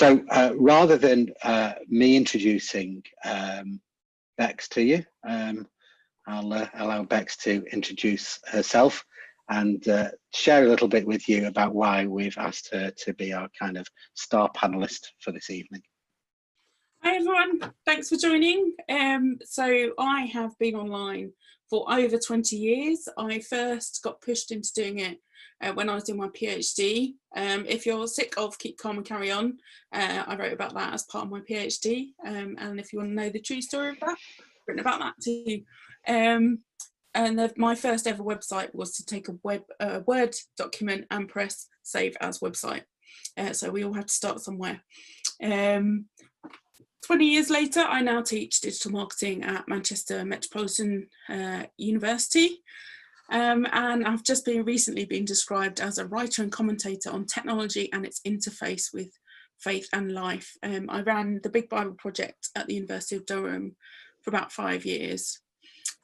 So uh, rather than uh, me introducing um, Bex to you, um, I'll uh, allow Bex to introduce herself and uh, share a little bit with you about why we've asked her to be our kind of star panelist for this evening. Hi everyone, thanks for joining. Um, so I have been online for over 20 years. I first got pushed into doing it uh, when I was doing my PhD. Um, if you're sick of Keep Calm and Carry On, uh, I wrote about that as part of my PhD. Um, and if you want to know the true story of that, I've written about that too. Um, and the, my first ever website was to take a web uh, Word document and press save as website. Uh, so we all have to start somewhere. Um, 20 years later, I now teach digital marketing at Manchester Metropolitan uh, University. Um, and I've just been recently been described as a writer and commentator on technology and its interface with faith and life. Um, I ran the Big Bible Project at the University of Durham for about five years.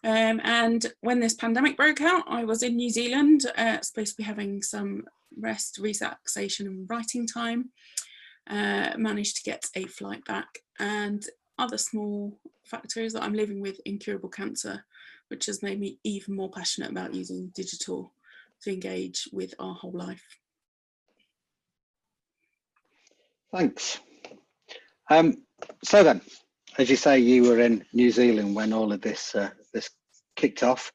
Um, and when this pandemic broke out, I was in New Zealand, uh, supposed to be having some rest, relaxation and writing time. Uh, managed to get a flight back and other small factors that I'm living with incurable cancer, which has made me even more passionate about using digital to engage with our whole life. Thanks. Um, so then, as you say, you were in New Zealand when all of this uh, this kicked off,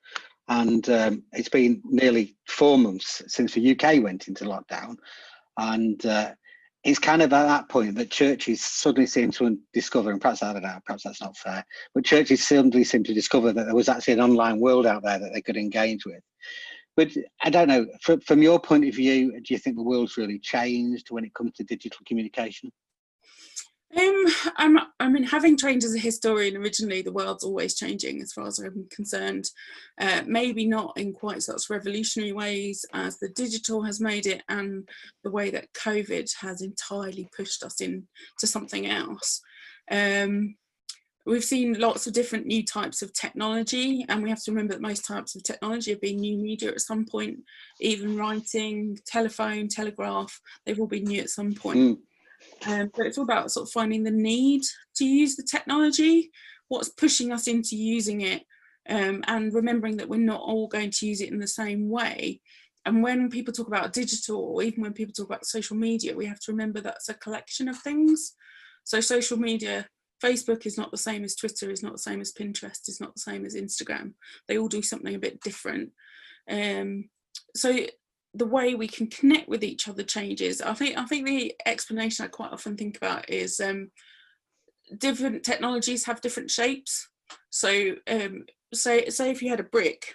and um, it's been nearly four months since the UK went into lockdown, and uh, it's kind of at that point that churches suddenly seem to discover, and perhaps I don't know, perhaps that's not fair, but churches suddenly seem to discover that there was actually an online world out there that they could engage with. But I don't know, from, from your point of view, do you think the world's really changed when it comes to digital communication? Um, I'm, I mean, having trained as a historian originally, the world's always changing as far as I'm concerned. Uh, maybe not in quite such revolutionary ways as the digital has made it and the way that COVID has entirely pushed us into something else. Um, we've seen lots of different new types of technology and we have to remember that most types of technology have been new media at some point, even writing, telephone, telegraph, they've all been new at some point. Mm um, but it's all about sort of finding the need to use the technology, what's pushing us into using it, um, and remembering that we're not all going to use it in the same way. And when people talk about digital, or even when people talk about social media, we have to remember that's a collection of things. So social media, Facebook is not the same as Twitter, is not the same as Pinterest, is not the same as Instagram. They all do something a bit different. Um, so the way we can connect with each other changes. I think I think the explanation I quite often think about is um, different technologies have different shapes. So um, say say if you had a brick,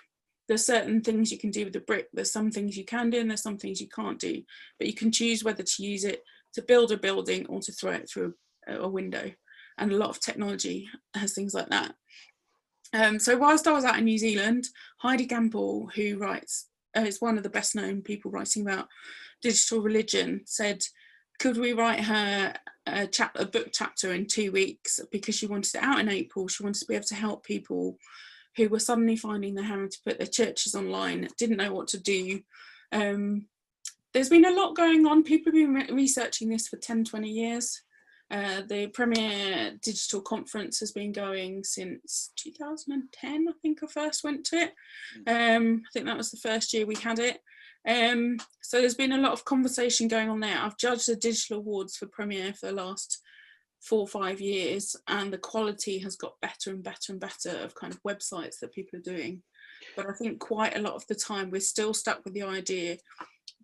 there's certain things you can do with the brick. There's some things you can do and there's some things you can't do. But you can choose whether to use it to build a building or to throw it through a, a window. And a lot of technology has things like that. Um, so whilst I was out in New Zealand, Heidi Campbell, who writes is one of the best known people writing about digital religion, said, could we write her a, chap a book chapter in two weeks because she wanted it out in April. She wanted to be able to help people who were suddenly finding they're having to put their churches online, didn't know what to do. Um, there's been a lot going on. People have been re researching this for 10, 20 years. Uh, the Premier Digital Conference has been going since 2010, I think I first went to it. Mm. Um, I think that was the first year we had it. Um, so there's been a lot of conversation going on there. I've judged the digital awards for Premier for the last four or five years and the quality has got better and better and better of kind of websites that people are doing. But I think quite a lot of the time we're still stuck with the idea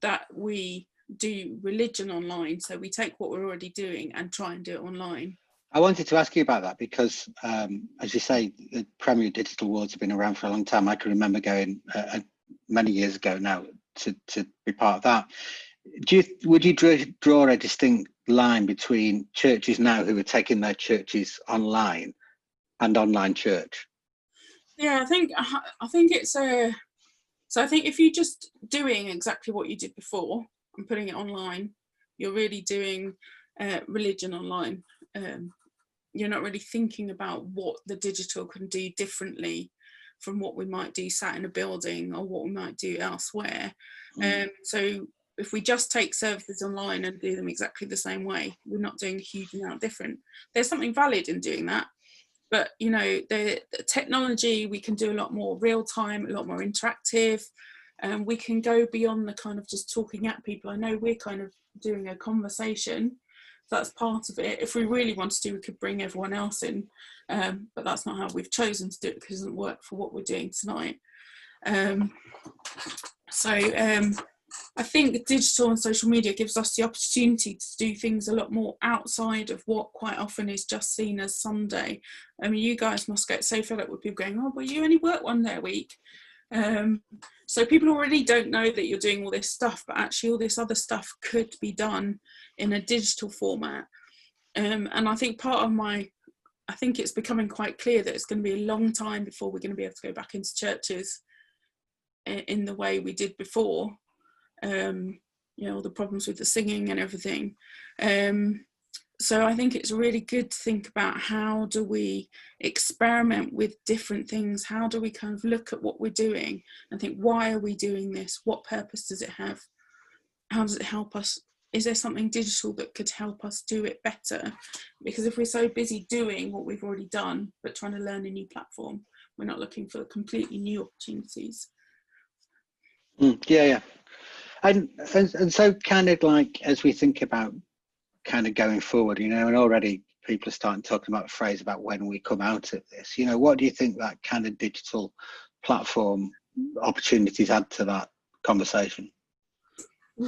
that we do religion online. So we take what we're already doing and try and do it online. I wanted to ask you about that because, um, as you say, the Premier Digital Awards have been around for a long time. I can remember going uh, uh, many years ago now to, to be part of that. Do you, would you draw, draw a distinct line between churches now who are taking their churches online and online church? Yeah, I think I think it's a. So I think if you're just doing exactly what you did before, and putting it online, you're really doing uh, religion online. Um, you're not really thinking about what the digital can do differently from what we might do sat in a building or what we might do elsewhere. Mm. Um, so if we just take services online and do them exactly the same way, we're not doing a huge amount different. There's something valid in doing that, but you know, the, the technology we can do a lot more real time, a lot more interactive, um, we can go beyond the kind of just talking at people. I know we're kind of doing a conversation, that's part of it. If we really wanted to, we could bring everyone else in, um, but that's not how we've chosen to do it because it doesn't work for what we're doing tonight. Um, so um, I think digital and social media gives us the opportunity to do things a lot more outside of what quite often is just seen as Sunday. I mean, you guys must get so fed up with people going, "Oh, but you only work one day a week." Um, so people already don't know that you're doing all this stuff, but actually all this other stuff could be done in a digital format. Um, and I think part of my, I think it's becoming quite clear that it's going to be a long time before we're going to be able to go back into churches in, the way we did before um, you know, all the problems with the singing and everything. Um, so I think it's really good to think about how do we experiment with different things? How do we kind of look at what we're doing and think, why are we doing this? What purpose does it have? How does it help us? Is there something digital that could help us do it better? Because if we're so busy doing what we've already done, but trying to learn a new platform, we're not looking for completely new opportunities. Mm, yeah, yeah, and, and and so kind of like as we think about kind of going forward, you know, and already people are starting talking about a phrase about when we come out of this. You know, what do you think that kind of digital platform opportunities add to that conversation?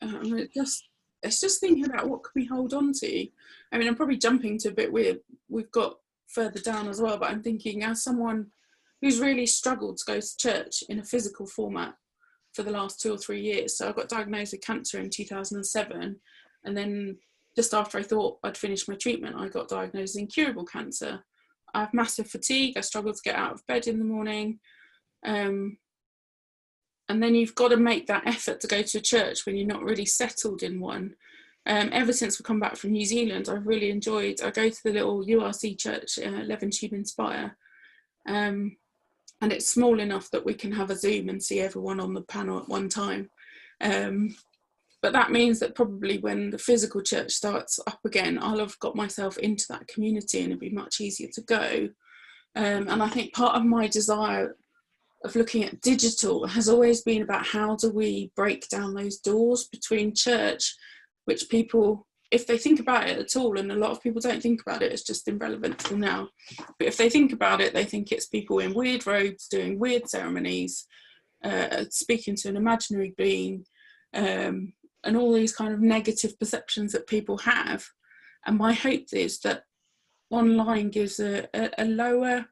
Um, it just it's just thinking about what can we hold on to. I mean, I'm probably jumping to a bit weird. We've got further down as well, but I'm thinking as someone who's really struggled to go to church in a physical format for the last two or three years. So I got diagnosed with cancer in 2007, and then just after I thought I'd finished my treatment, I got diagnosed with incurable cancer. I have massive fatigue. I struggle to get out of bed in the morning. Um, and then you've got to make that effort to go to a church when you're not really settled in one. Um, ever since we come back from New Zealand, I've really enjoyed. I go to the little URC church, uh, Levenshulme Inspire, um, and it's small enough that we can have a Zoom and see everyone on the panel at one time. Um, but that means that probably when the physical church starts up again, I'll have got myself into that community and it'll be much easier to go. Um, and I think part of my desire of looking at digital has always been about how do we break down those doors between church, which people if they think about it at all, and a lot of people don't think about it, it's just irrelevant to them now. But if they think about it, they think it's people in weird robes doing weird ceremonies, uh, speaking to an imaginary being, um, and all these kind of negative perceptions that people have. And my hope is that online gives a, a, a lower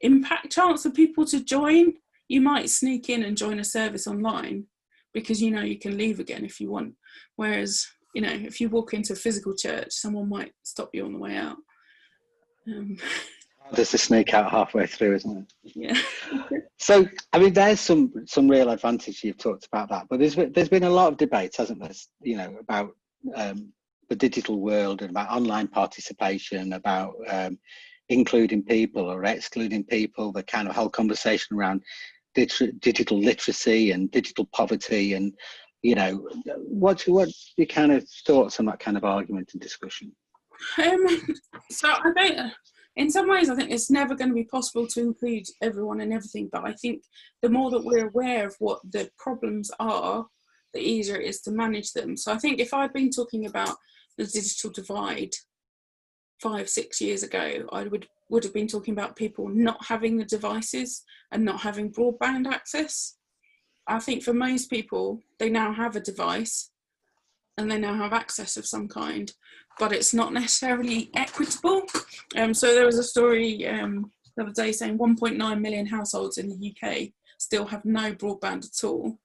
impact chance for people to join. You might sneak in and join a service online because you know you can leave again if you want. Whereas you know, if you walk into a physical church, someone might stop you on the way out. Um, There's a sneak out halfway through, isn't it? Yeah. so, I mean, there's some some real advantage you've talked about that, but there's there's been a lot of debate, hasn't there? You know, about um, the digital world and about online participation, about um, including people or excluding people, the kind of whole conversation around digital literacy and digital poverty and you know, what what's your kind of thoughts on that kind of argument and discussion? Um, so I think, in some ways, I think it's never going to be possible to include everyone and everything. But I think the more that we're aware of what the problems are, the easier it is to manage them. So I think if I'd been talking about the digital divide five, six years ago, I would would have been talking about people not having the devices and not having broadband access. I think for most people, they now have a device and they now have access of some kind, but it's not necessarily equitable. Um, so there was a story um, the other day saying 1.9 million households in the UK still have no broadband at all,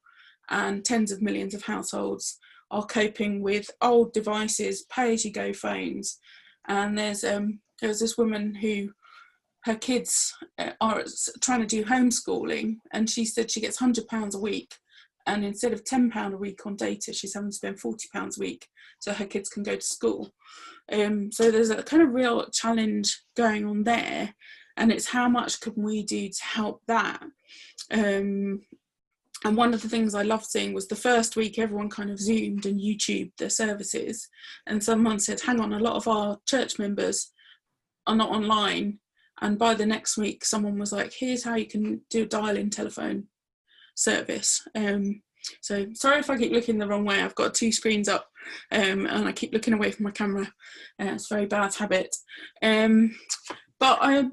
and tens of millions of households are coping with old devices, pay-as-you-go phones. And there's um, there was this woman who her kids uh, are trying to do homeschooling and she said she gets 100 pounds a week and instead of 10 pound a week on data she's having to spend 40 pounds a week so her kids can go to school. Um, so there's a kind of real challenge going on there and it's how much can we do to help that? Um, and one of the things I loved seeing was the first week everyone kind of zoomed and YouTube their services, and someone said, "Hang on, a lot of our church members are not online." And by the next week, someone was like, "Here's how you can do a dial-in telephone service." Um, so sorry if I keep looking the wrong way. I've got two screens up, um, and I keep looking away from my camera. Uh, it's a very bad habit. Um, but I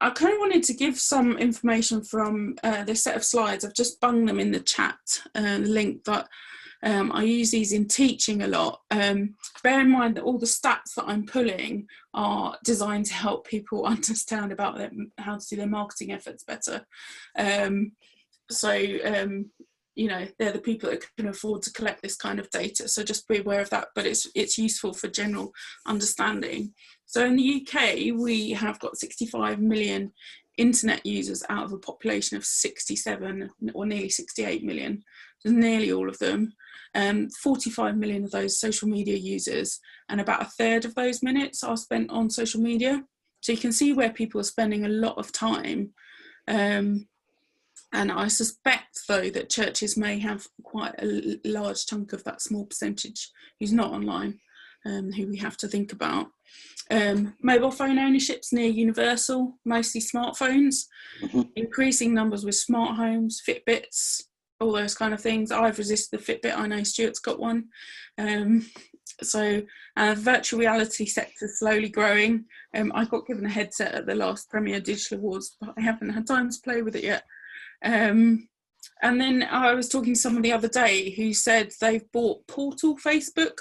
I kind of wanted to give some information from uh, this set of slides. I've just bunged them in the chat, uh, link that um, I use these in teaching a lot. Um, bear in mind that all the stats that I'm pulling are designed to help people understand about them, how to do their marketing efforts better. Um, so, um, you know, they're the people that can afford to collect this kind of data. So just be aware of that, but it's, it's useful for general understanding. So in the UK, we have got 65 million internet users out of a population of 67 or nearly 68 million. So nearly all of them. Um, 45 million of those social media users, and about a third of those minutes are spent on social media. So you can see where people are spending a lot of time. Um, and I suspect, though, that churches may have quite a large chunk of that small percentage who's not online, um, who we have to think about. Um, mobile phone ownership's near universal, mostly smartphones, mm-hmm. increasing numbers with smart homes, Fitbits, all those kind of things. I've resisted the Fitbit. I know Stuart's got one. Um, so uh, virtual reality sector slowly growing. Um, I got given a headset at the last Premier Digital Awards, but I haven't had time to play with it yet. Um, and then I was talking to someone the other day who said they've bought Portal Facebook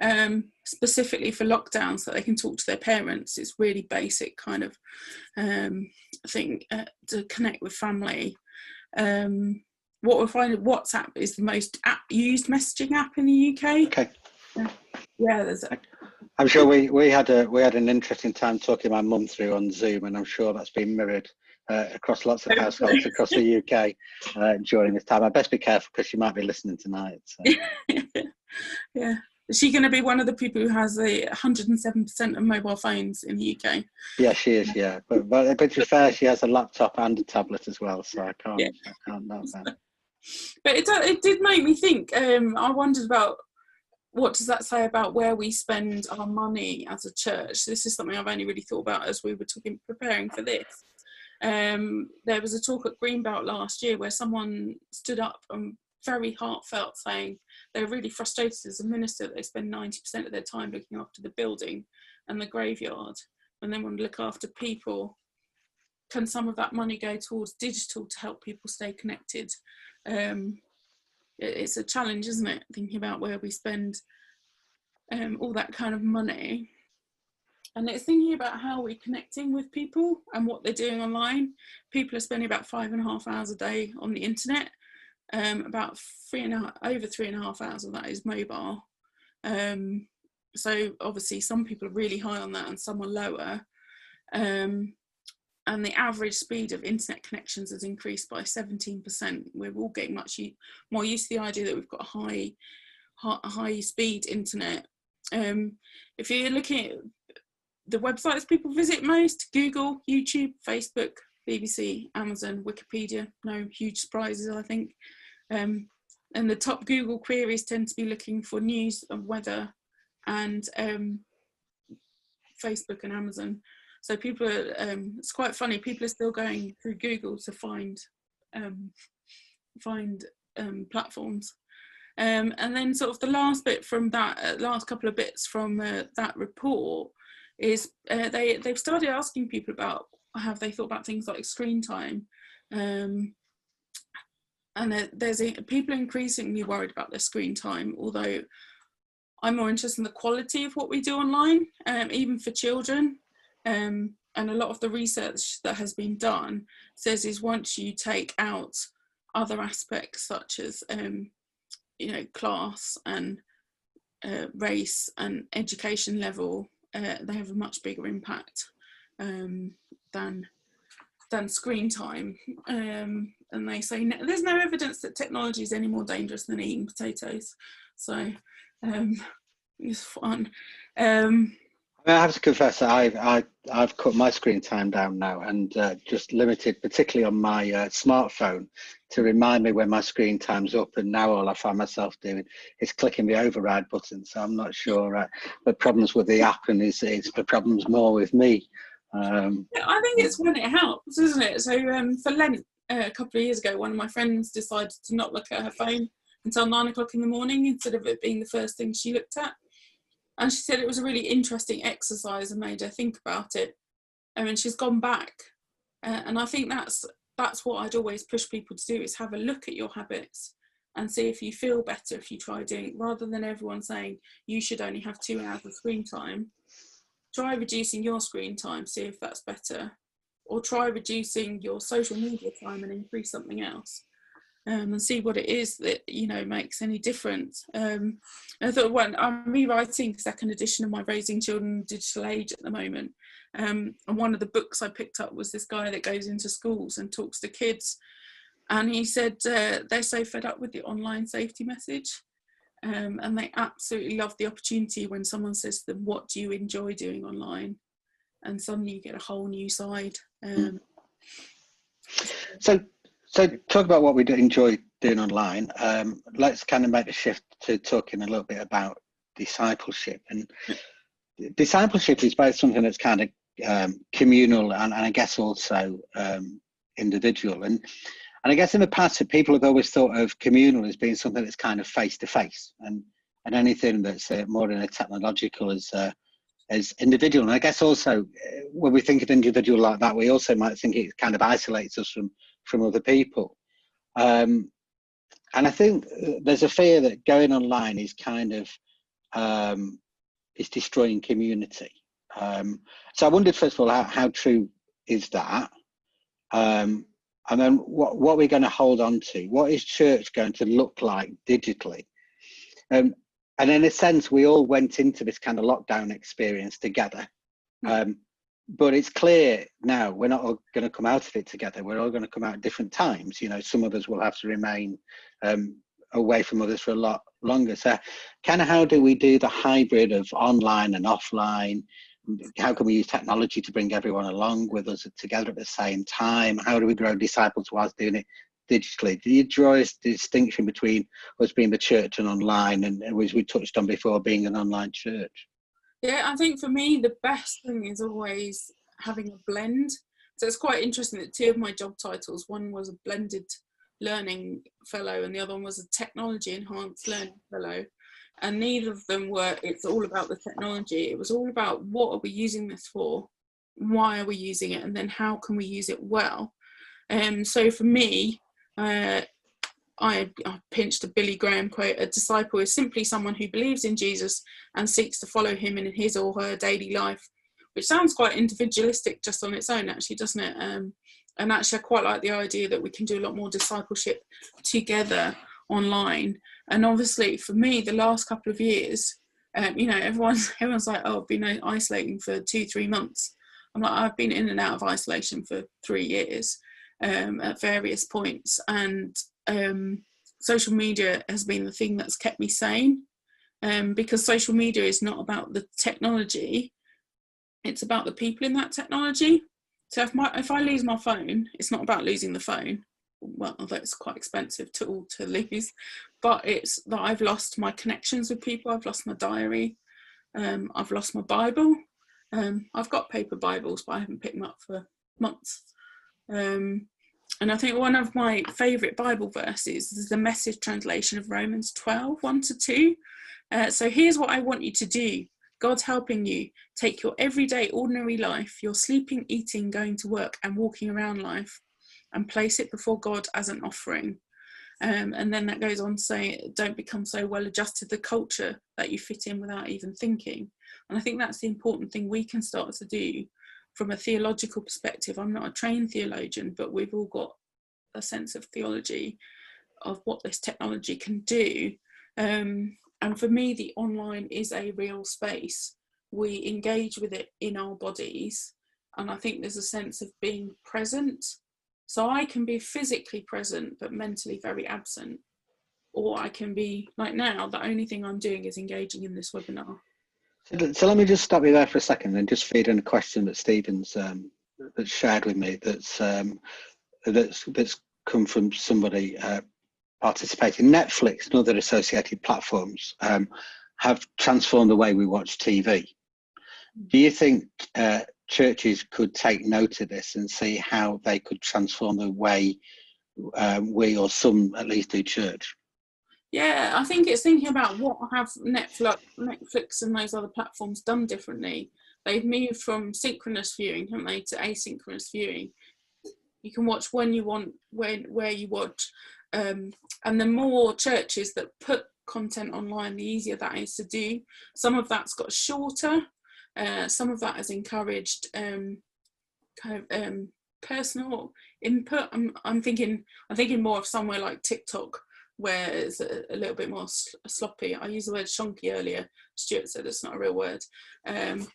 um, specifically for lockdown so they can talk to their parents. It's really basic kind of um, thing uh, to connect with family. Um, what we're finding WhatsApp is the most app used messaging app in the UK. Okay. Yeah, yeah there's a, I'm sure we, we had a we had an interesting time talking my mum through on Zoom, and I'm sure that's been mirrored uh, across lots of households across the UK uh, during this time. I best be careful because she might be listening tonight. So. yeah. Is she going to be one of the people who has the 107% of mobile phones in the UK? Yeah, she is. Yeah, but but, but to be fair, she has a laptop and a tablet as well, so I can't yeah. I can't know that. But it it did make me think. Um, I wondered about what does that say about where we spend our money as a church? This is something I've only really thought about as we were talking preparing for this. Um, there was a talk at Greenbelt last year where someone stood up and very heartfelt saying they're really frustrated as a minister that they spend 90% of their time looking after the building and the graveyard and then want to look after people. Can some of that money go towards digital to help people stay connected? Um, it's a challenge, isn't it? Thinking about where we spend um, all that kind of money and it's thinking about how we're connecting with people and what they're doing online. People are spending about five and a half hours a day on the internet. Um, about three and a half, over three and a half hours of that is mobile. Um, so obviously some people are really high on that and some are lower. Um, and the average speed of internet connections has increased by 17%. We're all getting much more used to the idea that we've got high, high, high speed internet. Um, if you're looking at the websites people visit most Google, YouTube, Facebook, BBC, Amazon, Wikipedia. No huge surprises, I think. Um, and the top Google queries tend to be looking for news and weather and um, Facebook and Amazon. So people are, um, it's quite funny, people are still going through Google to find um, find um, platforms. Um, and then sort of the last bit from that, uh, last couple of bits from uh, that report is uh, they they've started asking people about have they thought about things like screen time? Um, and there's a, people increasingly worried about their screen time although i'm more interested in the quality of what we do online um, even for children. Um, and a lot of the research that has been done says is once you take out other aspects such as um, you know class and uh, race and education level uh, they have a much bigger impact um, than than screen time. Um, and they say no, there's no evidence that technology is any more dangerous than eating potatoes. So um, it's fun. Um, I have to confess that I've I, I've cut my screen time down now and uh, just limited, particularly on my uh, smartphone, to remind me when my screen time's up. And now all I find myself doing is clicking the override button. So I'm not sure uh, the problems with the app and is it's the problems more with me. Um, I think it's when it helps, isn't it? So um, for Lent uh, a couple of years ago, one of my friends decided to not look at her phone until nine o'clock in the morning instead of it being the first thing she looked at and she said it was a really interesting exercise and made her think about it. And then she's gone back. Uh, and i think that's that's what i'd always push people to do is have a look at your habits and see if you feel better if you try doing it rather than everyone saying you should only have two hours of screen time. Try reducing your screen time see if that's better. Or try reducing your social media time and increase something else um, and see what it is that you know makes any difference. Um, I thought when I'm rewriting the second edition of my Raising Children Digital Age at the moment, um, and one of the books I picked up was this guy that goes into schools and talks to kids, and he said uh, they're so fed up with the online safety message. Um, and they absolutely love the opportunity when someone says to them, "What do you enjoy doing online?" and suddenly you get a whole new side. Um, so so talk about what we enjoy doing online. Um, let's kind of make the shift to talking a little bit about discipleship. And discipleship is both something that's kind of um, communal and, and, I guess also um, individual. And and I guess in the past, people have always thought of communal as being something that's kind of face to face, and and anything that's uh, more in a technological as uh, as individual. And I guess also uh, when we think of individual like that, we also might think it kind of isolates us from from other people. Um, and I think uh, there's a fear that going online is kind of um, is destroying community. Um, so I wondered first of all how, how true is that, um, and then what what we're going to hold on to. What is church going to look like digitally? Um, and in a sense, we all went into this kind of lockdown experience together. Hmm. Um, but it's clear now we're not all going to come out of it together. We're all going to come out at different times. You know, some of us will have to remain um, away from others for a lot longer. So, kind of how do we do the hybrid of online and offline? How can we use technology to bring everyone along with us together at the same time? How do we grow disciples whilst doing it digitally? Do you draw a distinction between us being the church and online, and as we touched on before, being an online church? Yeah, I think for me, the best thing is always having a blend. So it's quite interesting that two of my job titles, one was a blended learning fellow and the other one was a technology enhanced learning fellow. And neither of them were, it's all about the technology. It was all about what are we using this for? Why are we using it? And then how can we use it well? Um, so for me, uh, I, pinched a Billy Graham quote a disciple is simply someone who believes in Jesus and seeks to follow him in his or her daily life, which sounds quite individualistic just on its own, actually, doesn't it? Um, and actually, I quite like the idea that we can do a lot more discipleship together online. And obviously, for me, the last couple of years, um, you know, everyone's everyone's like, "Oh, I've been isolating for two, three months." I'm like, I've been in and out of isolation for three years um, at various points, and um, social media has been the thing that's kept me sane. Um, because social media is not about the technology it's about the people in that technology. So if my if i lose my phone it's not about losing the phone. Well although it's quite expensive tool to lose but it's that i've lost my connections with people i've lost my diary um, i've lost my bible. Um, i've got paper bibles but i haven't picked them up for months. Um, and I think one of my favourite Bible verses is the message translation of Romans 12 1 to 2. Uh, so here's what I want you to do God's helping you. Take your everyday, ordinary life, your sleeping, eating, going to work, and walking around life, and place it before God as an offering. Um, and then that goes on to say, don't become so well adjusted to the culture that you fit in without even thinking. And I think that's the important thing we can start to do from a theological perspective, I'm not a trained theologian, but we've all got a sense of theology of what this technology can do. Um, and for me, the online is a real space. We engage with it in our bodies, and I think there's a sense of being present. So I can be physically present, but mentally very absent. Or I can be like now, the only thing I'm doing is engaging in this webinar. So, so let me just stop you there for a second and just feed in a question that Stephen's um, shared with me. That's um, that's that's come from somebody uh, participating. Netflix and other associated platforms um, have transformed the way we watch TV. Do you think uh, churches could take note of this and see how they could transform the way um, we or some at least do church? Yeah, I think it's thinking about what have Netflix, Netflix and those other platforms done differently. They've moved from synchronous viewing, haven't they, to asynchronous viewing. You can watch when you want, when where you watch, um, and the more churches that put content online, the easier that is to do. Some of that's got shorter. Uh, some of that has encouraged um, kind of um, personal input. I'm, I'm thinking, I'm thinking more of somewhere like TikTok where it's a, a little bit more sl- sloppy. I used the word shonky earlier. Stuart said it's not a real word. Um,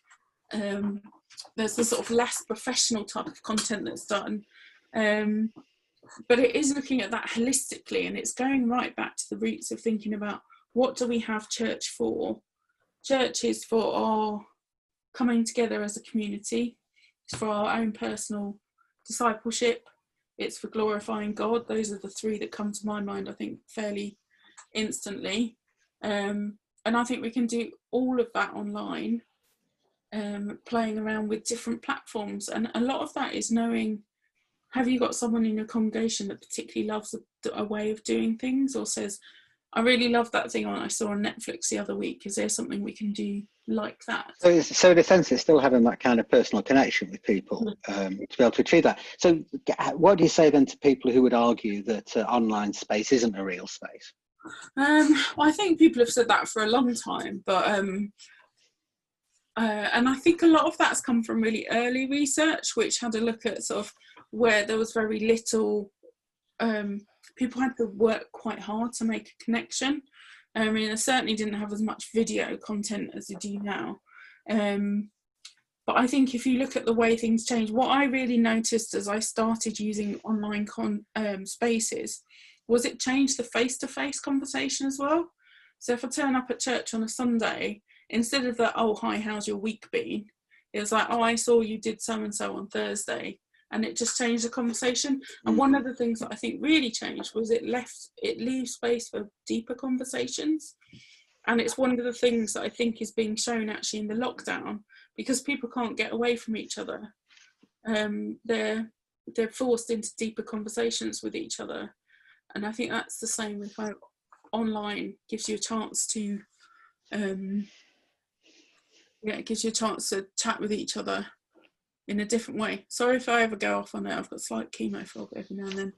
um, there's the sort of less professional type of content that's done. Um, but it is looking at that holistically and it's going right back to the roots of thinking about what do we have church for? Church is for our coming together as a community, it's for our own personal discipleship, it's for glorifying God. Those are the three that come to my mind, I think, fairly instantly. Um, and I think we can do all of that online, um, playing around with different platforms. And a lot of that is knowing have you got someone in your congregation that particularly loves a, a way of doing things or says, I really love that thing on I saw on Netflix the other week. Is there something we can do like that? So, so in a sense, it's still having that kind of personal connection with people mm. um, to be able to achieve that. So, what do you say then to people who would argue that uh, online space isn't a real space? Um, well, I think people have said that for a long time, but um, uh, and I think a lot of that's come from really early research, which had a look at sort of where there was very little um, people had to work quite hard to make a connection. I mean, I certainly didn't have as much video content as I do now. Um, but I think if you look at the way things change, what I really noticed as I started using online con, um, spaces was it changed the face to face conversation as well. So if I turn up at church on a Sunday, instead of the, oh, hi, how's your week been? It was like, oh, I saw you did so and so on Thursday and it just changed the conversation. And one of the things that I think really changed was it left it leaves space for deeper conversations. And it's one of the things that I think is being shown actually in the lockdown because people can't get away from each other. Um, they're they're forced into deeper conversations with each other, and I think that's the same with how online gives you a chance to, um, yeah, it gives you a chance to chat with each other in a different way. Sorry if I ever go off on it. I've got slight chemo phobia every now and then.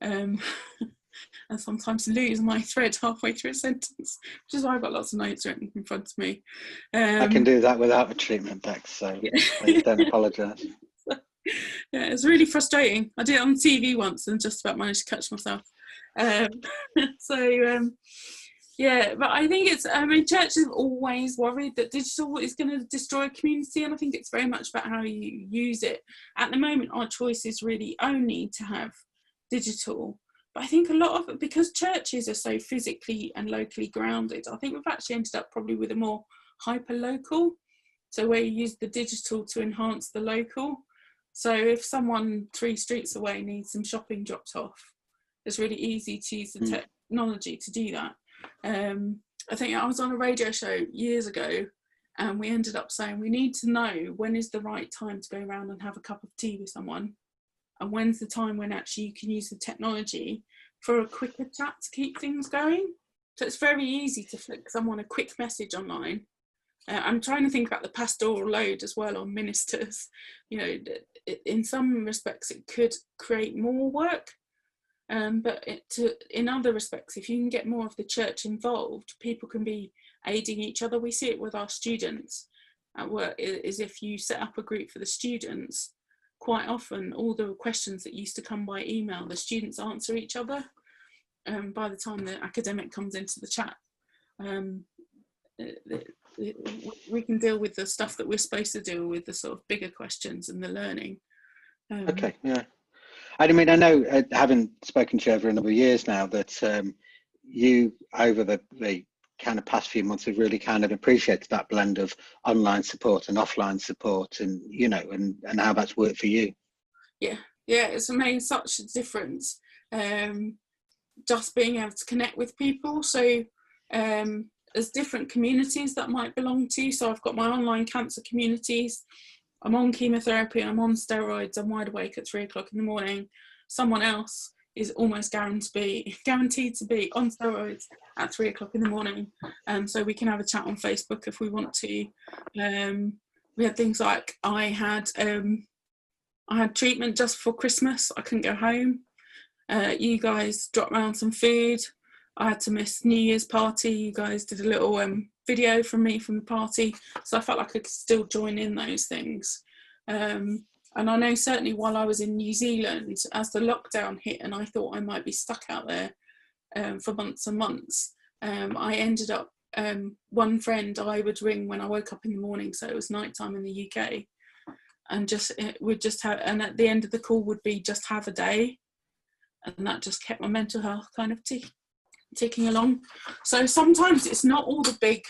Um, and sometimes lose my thread halfway through a sentence, which is why I've got lots of notes written in front of me. Um, I can um, do that without a treatment, Bex, so yeah. don't apologise. yeah, it's really frustrating. I did it on TV once and just about managed to catch myself. Um, so, um, yeah, but I think it's, I mean, church is always worried that digital is going to destroy a community, and I think it's very much about how you use it. At the moment, our choice is really only to have digital. But I think a lot of it, because churches are so physically and locally grounded, I think we've actually ended up probably with a more hyper local. So, where you use the digital to enhance the local. So, if someone three streets away needs some shopping dropped off, it's really easy to use the mm. technology to do that. Um, I think I was on a radio show years ago and we ended up saying we need to know when is the right time to go around and have a cup of tea with someone and when's the time when actually you can use the technology for a quicker chat to keep things going. So it's very easy to flick someone a quick message online. Uh, i'm trying to think about the pastoral load as well on ministers. You know in some respects it could create more work um, but it, to, in other respects, if you can get more of the church involved, people can be aiding each other. We see it with our students at work, is if you set up a group for the students, quite often all the questions that used to come by email, the students answer each other um, by the time the academic comes into the chat. Um, we can deal with the stuff that we're supposed to deal with, the sort of bigger questions and the learning. Um, okay, yeah. I mean, I know, uh, having spoken to you over a number of years now, that um, you, over the, the kind of past few months have really kind of appreciated that blend of online support and offline support and you know and and how that's worked for you. Yeah. Yeah it's made such a difference um just being able to connect with people. So um there's different communities that might belong to so i've got my online cancer communities i'm on chemotherapy i'm on steroids i'm wide awake at three o'clock in the morning someone else is almost guaranteed to be guaranteed to be on steroids at three o'clock in the morning. Um, so we can have a chat on Facebook if we want to. Um, we had things like I had um, I had treatment just before Christmas. I couldn't go home. Uh, you guys dropped around some food. I had to miss New Year's party. You guys did a little um, video from me from the party, so I felt like I could still join in those things. Um, and I know certainly while I was in New Zealand, as the lockdown hit and I thought I might be stuck out there um, for months and months, um, I ended up, um, one friend I would ring when I woke up in the morning, so it was nighttime in the UK, and just would just have, and at the end of the call would be just have a day, and that just kept my mental health kind of tick, ticking along. So sometimes it's not all the big,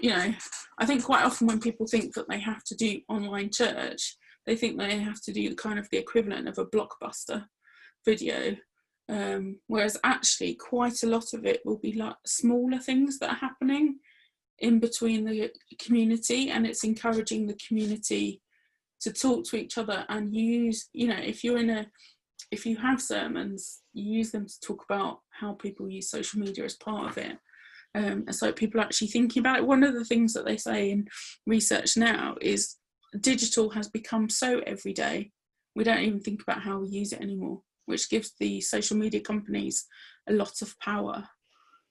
you know, I think quite often when people think that they have to do online church, they think they have to do kind of the equivalent of a blockbuster video um, whereas actually quite a lot of it will be like smaller things that are happening in between the community and it's encouraging the community to talk to each other and use you know if you're in a if you have sermons you use them to talk about how people use social media as part of it um, and so people are actually thinking about it. one of the things that they say in research now is digital has become so everyday, we don't even think about how we use it anymore, which gives the social media companies a lot of power.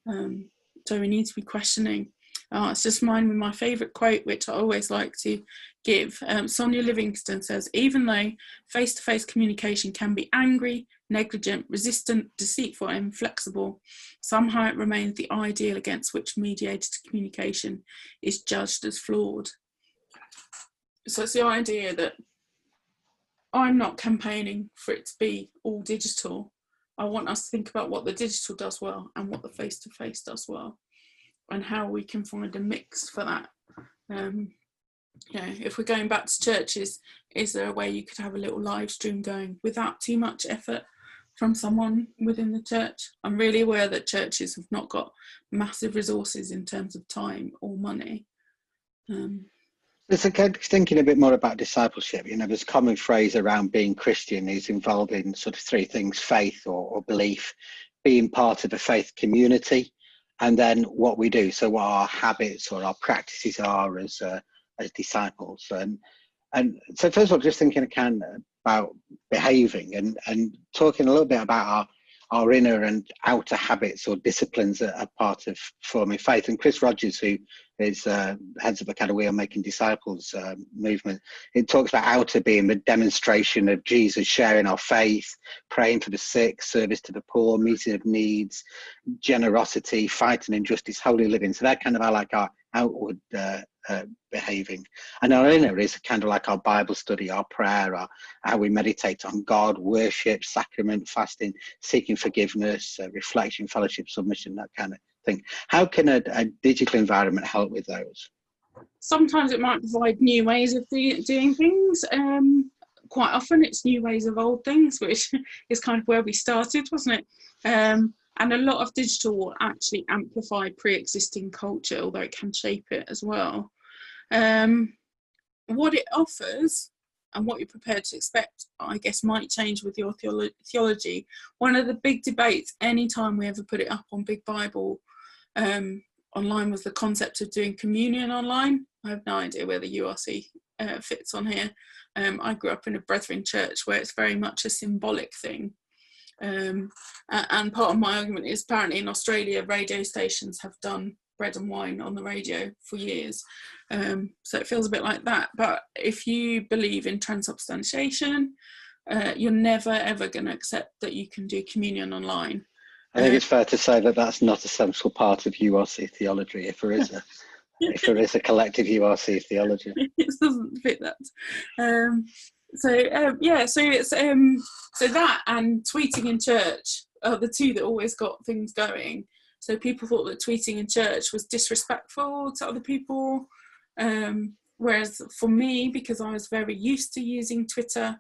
Um, so we need to be questioning. Uh, it's just mine with my favourite quote, which I always like to give. Um, Sonia Livingstone says, even though face to face communication can be angry, negligent, resistant, deceitful, and inflexible, somehow it remains the ideal against which mediated communication is judged as flawed. So it's the idea that I'm not campaigning for it to be all digital. I want us to think about what the digital does well and what the face to face does well, and how we can find a mix for that. Um, you know, if we're going back to churches, is there a way you could have a little live stream going without too much effort from someone within the church? I'm really aware that churches have not got massive resources in terms of time or money. Um, it's thinking a bit more about discipleship. You know, there's a common phrase around being Christian is involved in sort of three things: faith or, or belief, being part of a faith community, and then what we do. So, what our habits or our practices are as uh, as disciples. And and so, first of all, just thinking again about behaving and and talking a little bit about our our inner and outer habits or disciplines that are part of forming faith. And Chris Rogers, who is uh, heads of the kind of We Are Making Disciples uh, movement, it talks about outer being the demonstration of Jesus sharing our faith, praying for the sick, service to the poor, meeting of needs, generosity, fighting injustice, holy living. So that kind of like our outward uh, uh, behaving. And our inner is kind of like our Bible study, our prayer, our, how we meditate on God, worship, sacrament, fasting, seeking forgiveness, uh, reflection, fellowship, submission, that kind of thing. How can a, a, digital environment help with those? Sometimes it might provide new ways of do, doing things. Um, quite often it's new ways of old things, which is kind of where we started, wasn't it? Um, and a lot of digital will actually amplify pre-existing culture although it can shape it as well um, what it offers and what you're prepared to expect i guess might change with your theolo- theology one of the big debates anytime we ever put it up on big bible um, online was the concept of doing communion online i have no idea where the urc uh, fits on here um, i grew up in a brethren church where it's very much a symbolic thing um, and part of my argument is apparently in Australia, radio stations have done bread and wine on the radio for years. Um, so it feels a bit like that. But if you believe in transubstantiation, uh, you're never ever going to accept that you can do communion online. I think uh, it's fair to say that that's not a central part of URC theology. If there is a if there is a collective URC theology, it doesn't fit that. Um, so um, yeah, so it's um, so that and tweeting in church are the two that always got things going. So people thought that tweeting in church was disrespectful to other people. Um, whereas for me, because I was very used to using Twitter,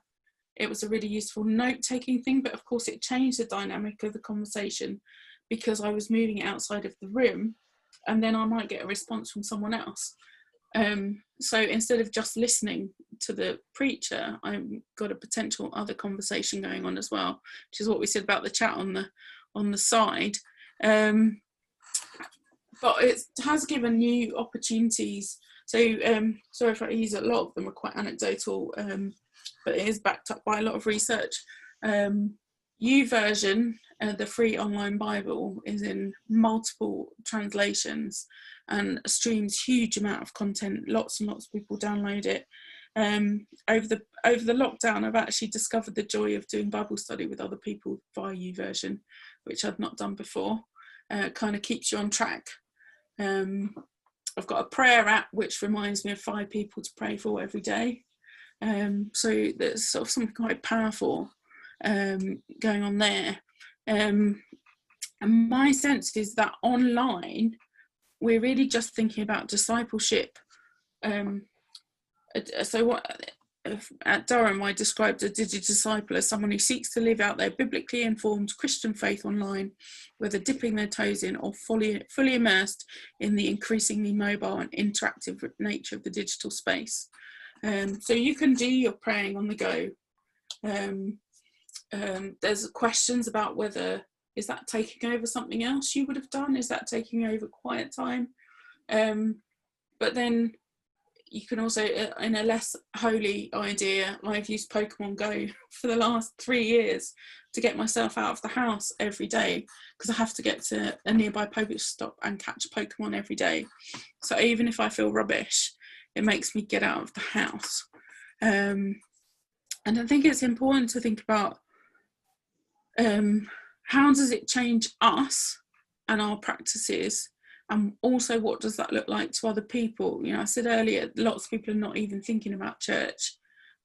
it was a really useful note taking thing. But of course, it changed the dynamic of the conversation because I was moving outside of the room and then I might get a response from someone else. Um, so instead of just listening to the preacher, I've got a potential other conversation going on as well, which is what we said about the chat on the on the side. Um, but it has given new opportunities. So um, sorry if I use a lot of them are quite anecdotal, um, but it is backed up by a lot of research. Um, version, uh, the free online Bible, is in multiple translations and streams huge amount of content. Lots and lots of people download it. Um, over the over the lockdown, I've actually discovered the joy of doing Bible study with other people via U YouVersion, which I'd not done before. Uh, kind of keeps you on track. Um, I've got a prayer app which reminds me of five people to pray for every day. Um, so there's sort of something quite powerful um, going on there. Um, and my sense is that online, we're really just thinking about discipleship. Um, so what at Durham, I described a digital disciple as someone who seeks to live out their biblically informed Christian faith online, whether dipping their toes in or fully, fully immersed in the increasingly mobile and interactive nature of the digital space. Um, so you can do your praying on the go. Um, um, there's questions about whether is that taking over something else you would have done? Is that taking over quiet time? Um, but then you can also uh, in a less holy idea i've used pokemon go for the last three years to get myself out of the house every day because i have to get to a nearby pokestop and catch pokemon every day. So even if i feel rubbish it makes me get out of the house. Um, and i think it's important to think about um, how does it change us and our practices? And also what does that look like to other people? You know i said earlier lots of people are not even thinking about church.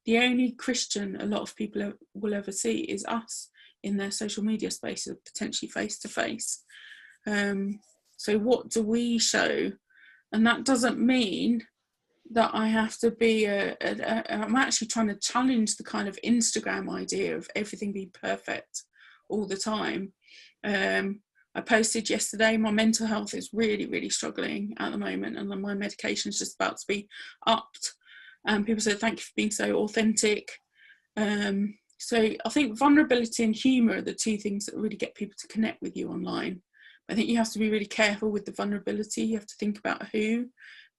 The only christian a lot of people will ever see is us in their social media spaces potentially face to face. So what do we show? And that doesn't mean that i have to be a, a, a i'm actually trying to challenge the kind of instagram idea of everything being perfect all the time. Um, I posted yesterday, my mental health is really, really struggling at the moment, and my medication is just about to be upped. And people said, Thank you for being so authentic. Um, so I think vulnerability and humour are the two things that really get people to connect with you online. I think you have to be really careful with the vulnerability. You have to think about who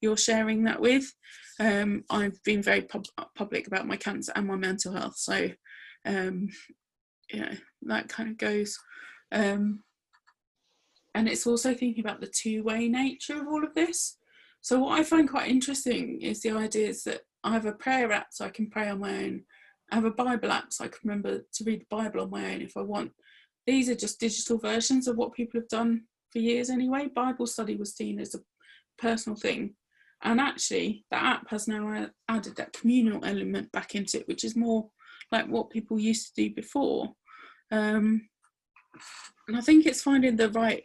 you're sharing that with. Um, I've been very pub- public about my cancer and my mental health, so um, that kind of goes. Um, and it's also thinking about the two-way nature of all of this. So what i find quite interesting is the ideas that i have a prayer app so i can pray on my own. I have a bible app so i can remember to read the bible on my own if i want. These are just digital versions of what people have done for years anyway. Bible study was seen as a personal thing and actually the app has now added that communal element back into it which is more like what people used to do before um, and I think it's finding the right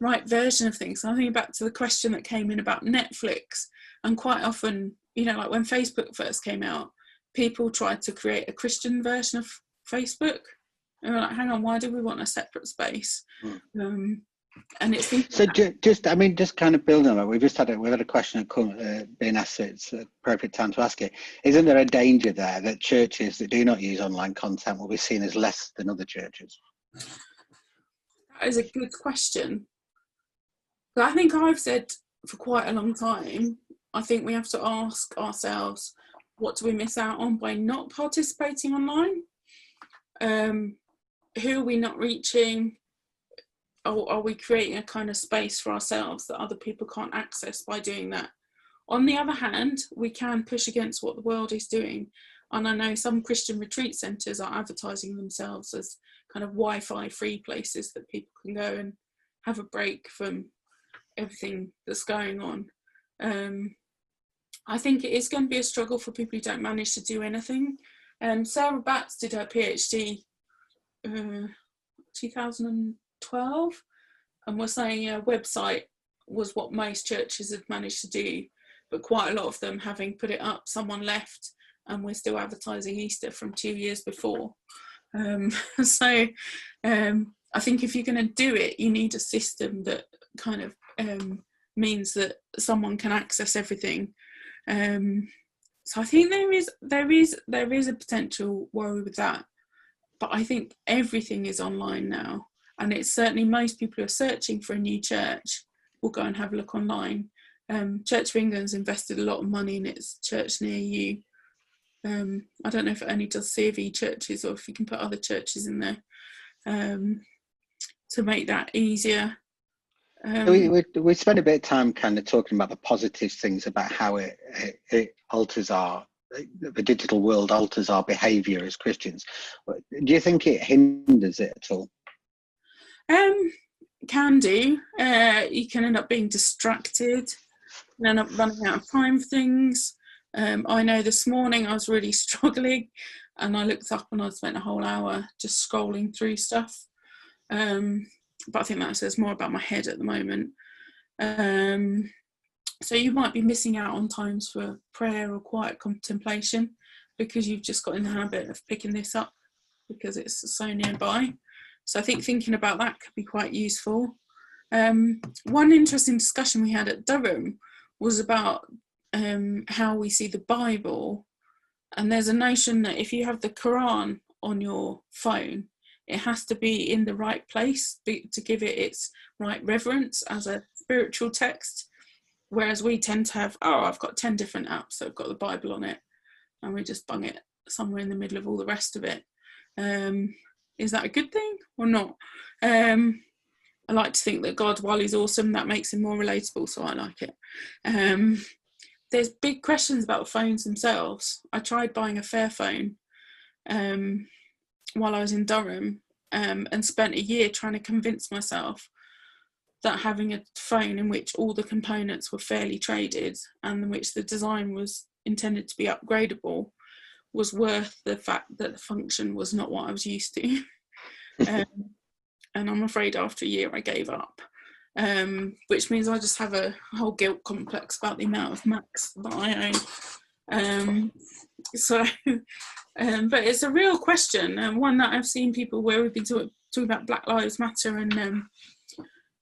right version of things. I think back to the question that came in about Netflix, and quite often, you know, like when Facebook first came out, people tried to create a Christian version of Facebook. And we're like, hang on, why do we want a separate space? Mm. Um, and it's so ju- just i mean just kind of building on it we've just had a we've had a question uh, being asked so it's a appropriate time to ask it. Isn't there a danger there that churches that do not use online content will be seen as less than other churches? That is a good question. But i think i've said for quite a long time i think we have to ask ourselves what do we miss out on by not participating online? Um, who are we not reaching are, are we creating a kind of space for ourselves that other people can't access by doing that? On the other hand, we can push against what the world is doing. And I know some Christian retreat centres are advertising themselves as kind of Wi Fi free places that people can go and have a break from everything that's going on. Um, I think it is going to be a struggle for people who don't manage to do anything. Um, Sarah Batts did her PhD uh, 2000. 12 and we're saying a website was what most churches had managed to do, but quite a lot of them having put it up, someone left, and we're still advertising Easter from two years before. Um, so um, I think if you're going to do it, you need a system that kind of um, means that someone can access everything. Um, so I think there is there is there is a potential worry with that, but I think everything is online now, and it's certainly most people who are searching for a new church will go and have a look online. Um, church of England's invested a lot of money in its church near you. Um, I don't know if it only does CV churches or if you can put other churches in there um, to make that easier. Um, we, we, we spent a bit of time kind of talking about the positive things about how it, it, it alters our the digital world alters our behavior as Christians. Do you think it hinders it at all? Um, can do. Uh, you can end up being distracted, and end up running out of time for things. Um, I know this morning I was really struggling, and I looked up and I spent a whole hour just scrolling through stuff. Um, but I think that says more about my head at the moment. Um, so you might be missing out on times for prayer or quiet contemplation because you've just got in the habit of picking this up because it's so nearby. So I think thinking about that could be quite useful. Um, one interesting discussion we had at Durham was about um, how we see the Bible. And there's a notion that if you have the Quran on your phone, it has to be in the right place to give it its right reverence as a spiritual text. Whereas we tend to have, oh, I've got 10 different apps that have got the Bible on it, and we just bung it somewhere in the middle of all the rest of it. Um, is that a good thing or not? Um, I like to think that God, while He's awesome, that makes Him more relatable, so I like it. Um, there's big questions about phones themselves. I tried buying a Fairphone um, while I was in Durham um, and spent a year trying to convince myself that having a phone in which all the components were fairly traded and in which the design was intended to be upgradable was worth the fact that the function was not what I was used to. um, and I'm afraid after a year I gave up, um, which means I just have a whole guilt complex about the amount of Macs that I own. Um, so, um, but it's a real question and one that I've seen people where we've been talk, talking about Black Lives Matter and um,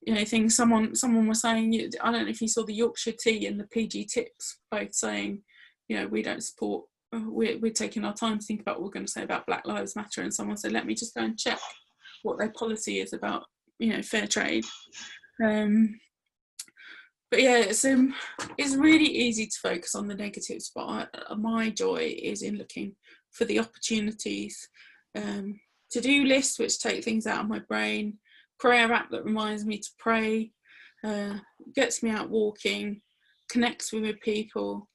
you know things. Someone someone was saying I don't know if you saw the Yorkshire Tea and the PG Tips both saying you know we don't support we're, we're taking our time to think about what we're going to say about Black Lives Matter, and someone said, "Let me just go and check what their policy is about, you know, fair trade." Um, but yeah, it's um, it's really easy to focus on the negatives, but I, uh, my joy is in looking for the opportunities. Um, to-do lists which take things out of my brain, prayer app that reminds me to pray, uh, gets me out walking, connects with people,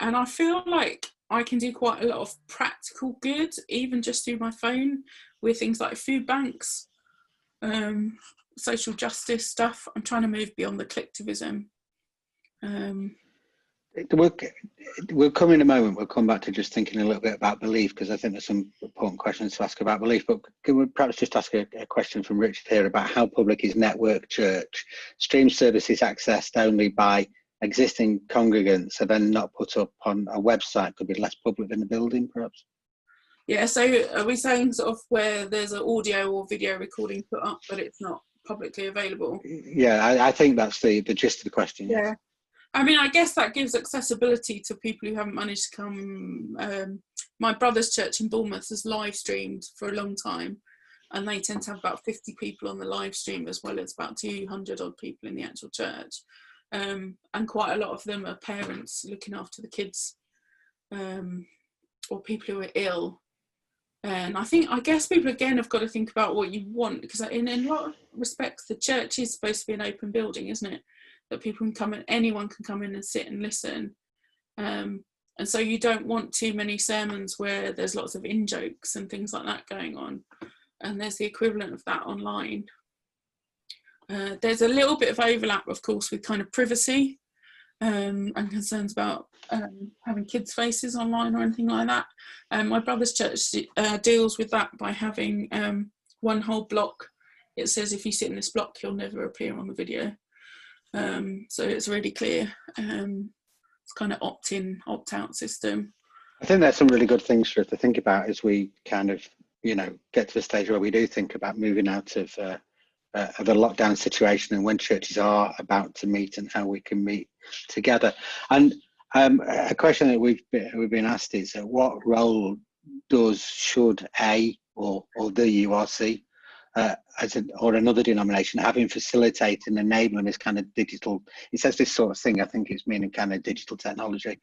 and I feel like I can do quite a lot of practical good, even just through my phone, with things like food banks, um, social justice stuff. I'm trying to move beyond the clicktivism. Um, we'll, we'll come in a moment. We'll come back to just thinking a little bit about belief because I think there's some important questions to ask about belief. But can we perhaps just ask a, a question from Richard here about how public is network church? Stream services accessed only by existing congregants are then not put up on a website could be less public than the building perhaps? Yeah so are we saying sort of where there's an audio or video recording put up but it's not publicly available? Yeah i, I think that's the the gist of the question yeah. I mean, I guess that gives accessibility to people who haven't managed to come. Um, my brother's church in Bournemouth has live streamed for a long time, and they tend to have about 50 people on the live stream as well as about 200 odd people in the actual church um, and quite a lot of them are parents looking after the kids um, or people who are ill. And I think, I guess people again have got to think about what you want because, in, in a lot of respects, the church is supposed to be an open building, isn't it? That people can come in, anyone can come in and sit and listen. Um, and so you don't want too many sermons where there's lots of in jokes and things like that going on. And there's the equivalent of that online. Uh, there's a little bit of overlap, of course, with kind of privacy um, and concerns about um, having kids' faces online or anything like that. Um, my brother's church uh, deals with that by having um, one whole block it says if you sit in this block, you'll never appear on the video. Um, so it's really clear. Um, it's kind of opt-in, opt-out system. I think there's some really good things for us to think about as we kind of, you know, get to the stage where we do think about moving out of uh, uh, of a lockdown situation and when churches are about to meet and how we can meet together. And um, a question that we've been, we've been asked is, uh, what role does should a or or the URC uh, as or another denomination having facilitated and enabling this kind of digital it says this sort of thing i think it's meaning kind of digital technology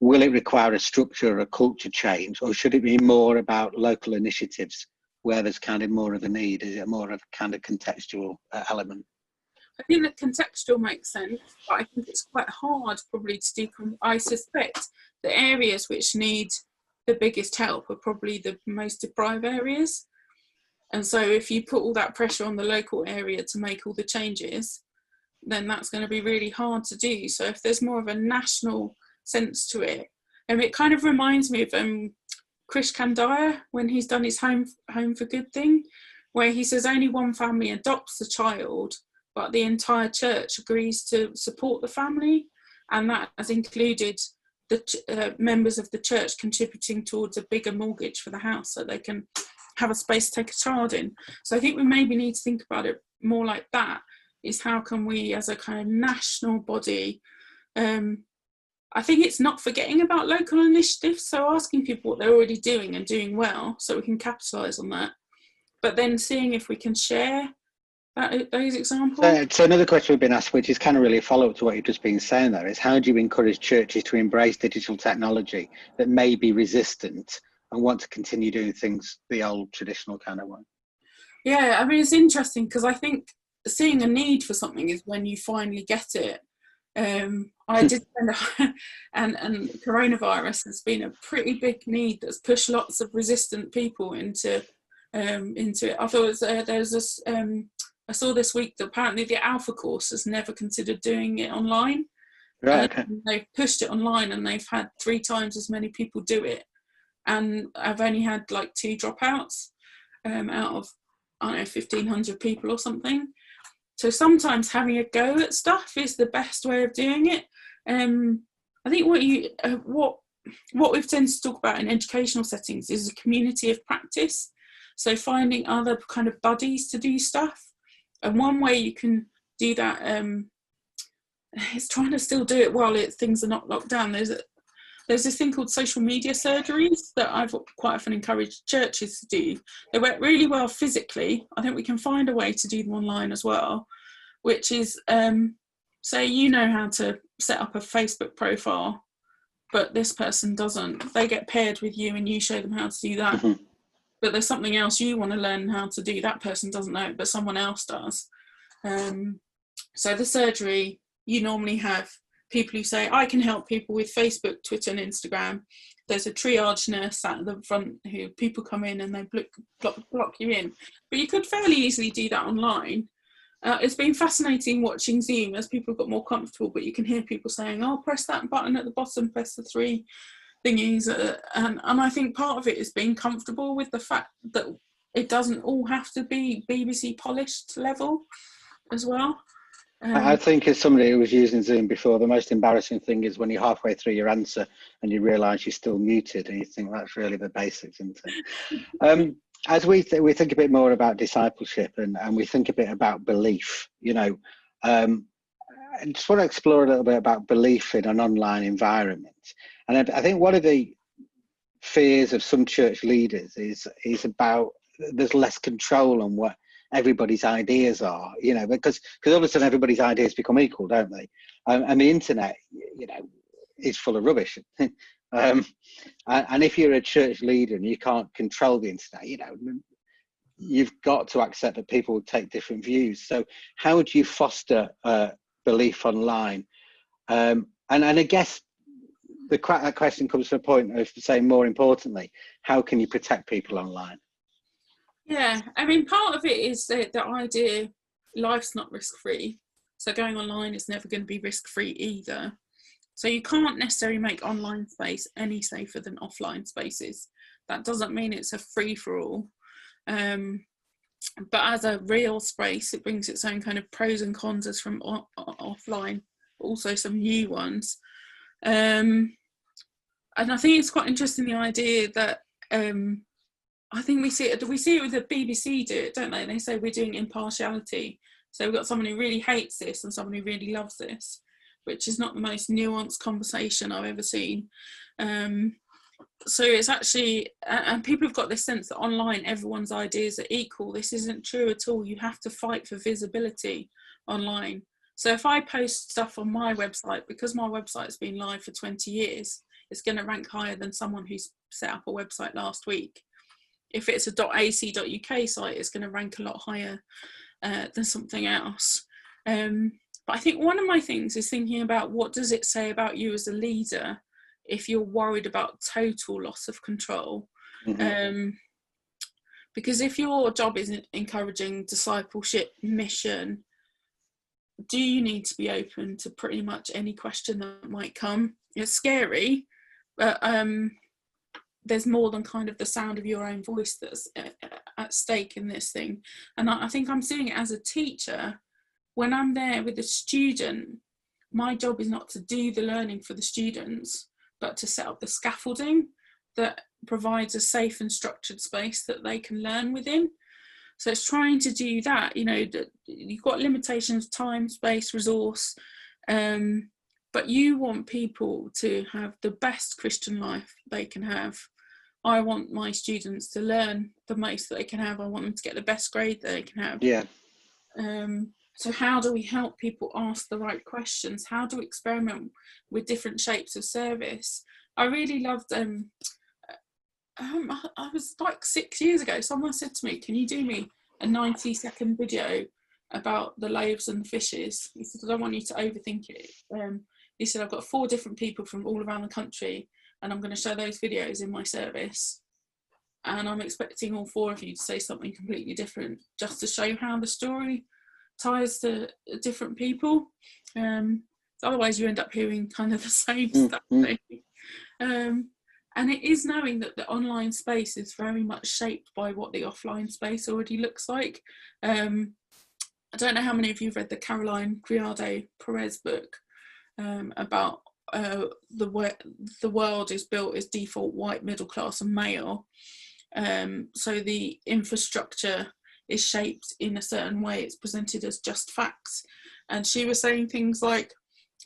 will it require a structure or a culture change or should it be more about local initiatives where there's kind of more of a need is it more of a kind of contextual uh, element I think the contextual makes sense, but I think it's quite hard probably to do. I suspect the areas which need the biggest help are probably the most deprived areas. And so if you put all that pressure on the local area to make all the changes, then that's going to be really hard to do. So if there's more of a national sense to it, and it kind of reminds me of um, Krish Kandiah when he's done his home home for good thing, where he says only one family adopts the child, but the entire church agrees to support the family, and that has included the uh, members of the church contributing towards a bigger mortgage for the house so they can have a space to take a child in. So I think we maybe need to think about it more like that is how can we as a kind of national body um, I think it's not forgetting about local initiatives, so asking people what they're already doing and doing well, so we can capitalise on that. But then seeing if we can share that, uh, those examples. So, so, another question we've been asked, which is kind of really a follow up to what you've just been saying there, is how do you encourage churches to embrace digital technology that may be resistant and want to continue doing things the old traditional kind of way? Yeah, I mean it's interesting because I think seeing a need for something is when you finally get it. Um, I did, and and coronavirus has been a pretty big need that's pushed lots of resistant people into um, into it. I thought was, uh, there was this. Um, I saw this week that apparently the Alpha course has never considered doing it online. Right. Okay. they've pushed it online, and they've had three times as many people do it, and I've only had like two dropouts um, out of I don't know fifteen hundred people or something. So sometimes having a go at stuff is the best way of doing it. Um, I think what you uh, what what we've tended to talk about in educational settings is a community of practice. So finding other kind of buddies to do stuff, and one way you can do that um, is trying to still do it while it, things are not locked down. There's there's this thing called social media surgeries that I've quite often encouraged churches to do. They work really well physically. I think we can find a way to do them online as well, which is um, say you know how to set up a Facebook profile, but this person doesn't. They get paired with you and you show them how to do that. Mm-hmm. But there's something else you want to learn how to do. That person doesn't know it, but someone else does. Um, so the surgery, you normally have people who say, I can help people with Facebook, Twitter, and Instagram. There's a triage nurse at the front who people come in and they block, block, block you in. But you could fairly easily do that online. Uh, it's been fascinating watching Zoom as people got more comfortable, but you can hear people saying, oh, press that button at the bottom, press the three thingies. Uh, and, and I think part of it is being comfortable with the fact that it doesn't all have to be BBC polished level as well. Um, I think as somebody who was using Zoom before, the most embarrassing thing is when you're halfway through your answer and you realise you're still muted, and you think that's really the basics, isn't it? um, as we th- we think a bit more about discipleship and, and we think a bit about belief, you know, um, I just want to explore a little bit about belief in an online environment. And I, I think one of the fears of some church leaders is is about there's less control on what everybody's ideas are, you know, because because all of a sudden everybody's ideas become equal, don't they? Um, and the internet, you know, is full of rubbish. um, and, and if you're a church leader and you can't control the internet, you know, you've got to accept that people will take different views. So how do you foster uh, belief online? Um, and and I guess the question comes to a point of saying more importantly, how can you protect people online? Yeah, I mean, part of it is the, the idea life's not risk free. So going online is never going to be risk free either. So you can't necessarily make online space any safer than offline spaces. That doesn't mean it's a free for all. Um, but as a real space, it brings its own kind of pros and cons as from o- offline, but also some new ones. Um, and I think it's quite interesting the idea that um, I think we see it. We see it with the BBC do it, don't they? They say we're doing impartiality. So we've got someone who really hates this and someone who really loves this, which is not the most nuanced conversation I've ever seen. Um, so it's actually, and people have got this sense that online everyone's ideas are equal. This isn't true at all. You have to fight for visibility online. So if I post stuff on my website, because my website's been live for 20 years, it's going to rank higher than someone who's set up a website last week. If it's a .ac.uk site, it's going to rank a lot higher uh, than something else. Um, but I think one of my things is thinking about what does it say about you as a leader if you're worried about total loss of control. Mm-hmm. Um, because if your job is encouraging discipleship mission, do you need to be open to pretty much any question that might come? It's scary, but um, there's more than kind of the sound of your own voice that's at stake in this thing. And I think I'm seeing it as a teacher. When I'm there with a student, my job is not to do the learning for the students, but to set up the scaffolding that provides a safe and structured space that they can learn within. So it's trying to do that. You know, you've got limitations, time, space, resource, um, but you want people to have the best Christian life they can have. I want my students to learn the most that they can have. I want them to get the best grade that they can have. Yeah. Um, so how do we help people ask the right questions? How do we experiment with different shapes of service? I really loved. Um, um, I, I was like six years ago. Someone said to me, "Can you do me a ninety-second video about the loaves and the fishes?" He said, "I don't want you to overthink it." Um, he said, "I've got four different people from all around the country, and I'm going to show those videos in my service." And I'm expecting all four of you to say something completely different, just to show how the story ties to different people. Um, otherwise, you end up hearing kind of the same mm-hmm. stuff. Um, and it is knowing that the online space is very much shaped by what the offline space already looks like. Um, I don't know how many of you have read the Caroline Criado Perez book um, about uh, the the world is built as default white middle class and male. Um, so the infrastructure is shaped in a certain way. It's presented as just facts. And she was saying things like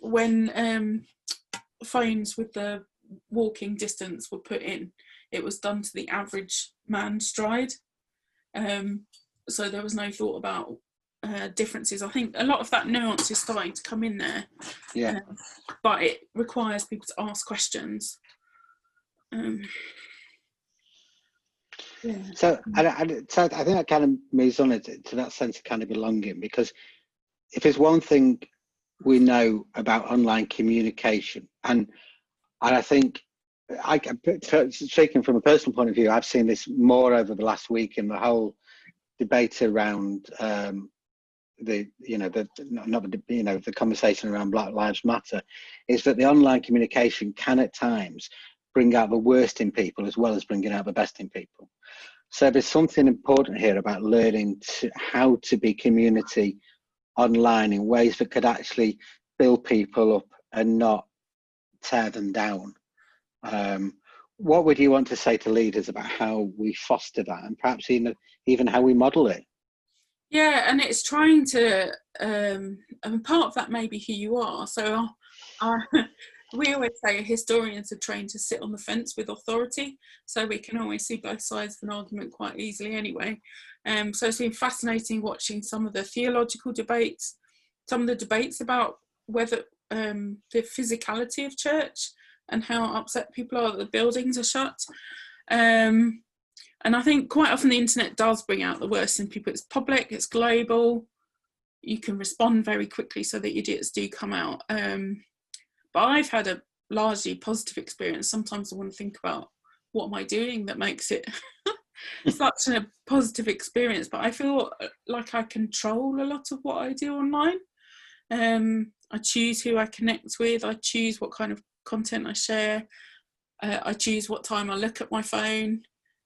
when um, phones with the walking distance were put in, it was done to the average man stride. Um, so there was no thought about uh, differences. I think a lot of that nuance is starting to come in there. Yeah. Uh, but it requires people to ask questions. Um, so, I, I, so I think that kind of moves on to, to that sense of kind of belonging because if there's one thing we know about online communication, and and I think I speaking from a personal point of view, I've seen this more over the last week in the whole debate around um, the you know the not the you know the conversation around Black Lives Matter, is that the online communication can at times bring out the worst in people as well as bringing out the best in people. So there's something important here about learning to, how to be community online in ways that could actually build people up and not tear them down. Um, what would you want to say to leaders about how we foster that and perhaps even, even how we model it? Yeah, and it's trying to, um, I part of that may be who you are. So I, we always say historians are trained to sit on the fence with authority, so we can always see both sides of an argument quite easily anyway. Um, so it's been fascinating watching some of the theological debates, some of the debates about whether um, the physicality of church and how upset people are that the buildings are shut. Um, and I think quite often the internet does bring out the worst in people. It's public, it's global, you can respond very quickly so that idiots do come out. Um, but I've had a largely positive experience. Sometimes I want to think about what am I doing that makes it such a positive experience. But I feel uh, like I control a lot of what I do online. Um, I choose who I connect with. I choose what kind of content I share. Uh, I choose what time I look at my phone.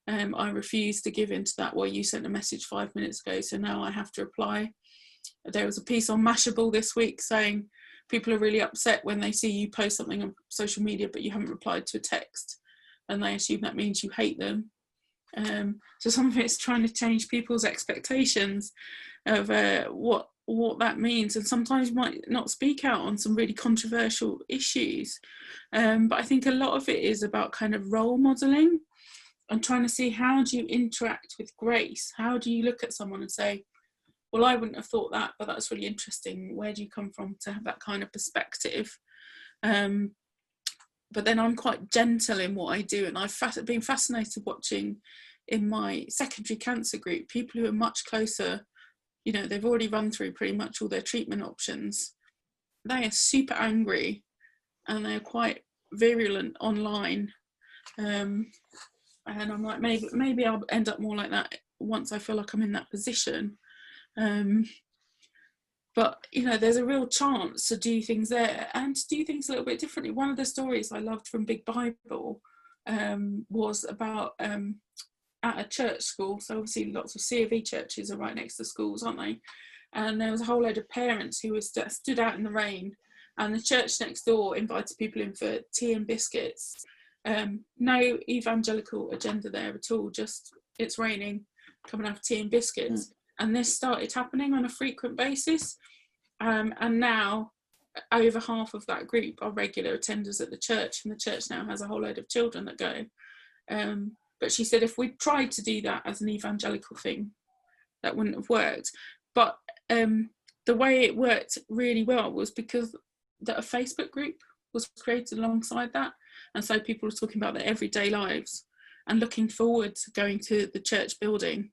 Um, I refused to give in to that. Well, you sent a message five minutes ago, so now I have to reply. There was a piece on Mashable this week saying people are really upset when they see you post something on social media but you haven't replied to a text, and they assume that means you hate them. Um, so some of it's trying to change people's expectations of uh, what what that means and sometimes you might not speak out on some really controversial issues um, but i think a lot of it is about kind of role modeling and trying to see how do you interact with grace? How do you look at someone and say well i wouldn't have thought that but that's really interesting. Where do you come from to have that kind of perspective? Um, but then i'm quite gentle in what i do and i've been fascinated watching in my secondary cancer group people who are much closer you know they've already run through pretty much all their treatment options. They are super angry and they're quite virulent online. Um, and i'm like maybe maybe i'll end up more like that once i feel like i'm in that position um, but you know there's a real chance to do things there and to do things a little bit differently one of the stories i loved from big bible um, was about um, at a church school. So obviously lots of C of E churches are right next to schools, aren't they? And there was a whole load of parents who were st- stood out in the rain, and the church next door invited people in for tea and biscuits. Um, no evangelical agenda there at all. Just it's raining, come and have tea and biscuits. Mm. And this started happening on a frequent basis. Um, and now over half of that group are regular attenders at the church, and the church now has a whole load of children that go. Um, but she said if we tried to do that as an evangelical thing, that wouldn't have worked. But um, the way it worked really well was because that a Facebook group was created alongside that, and so people were talking about their everyday lives and looking forward to going to the church building.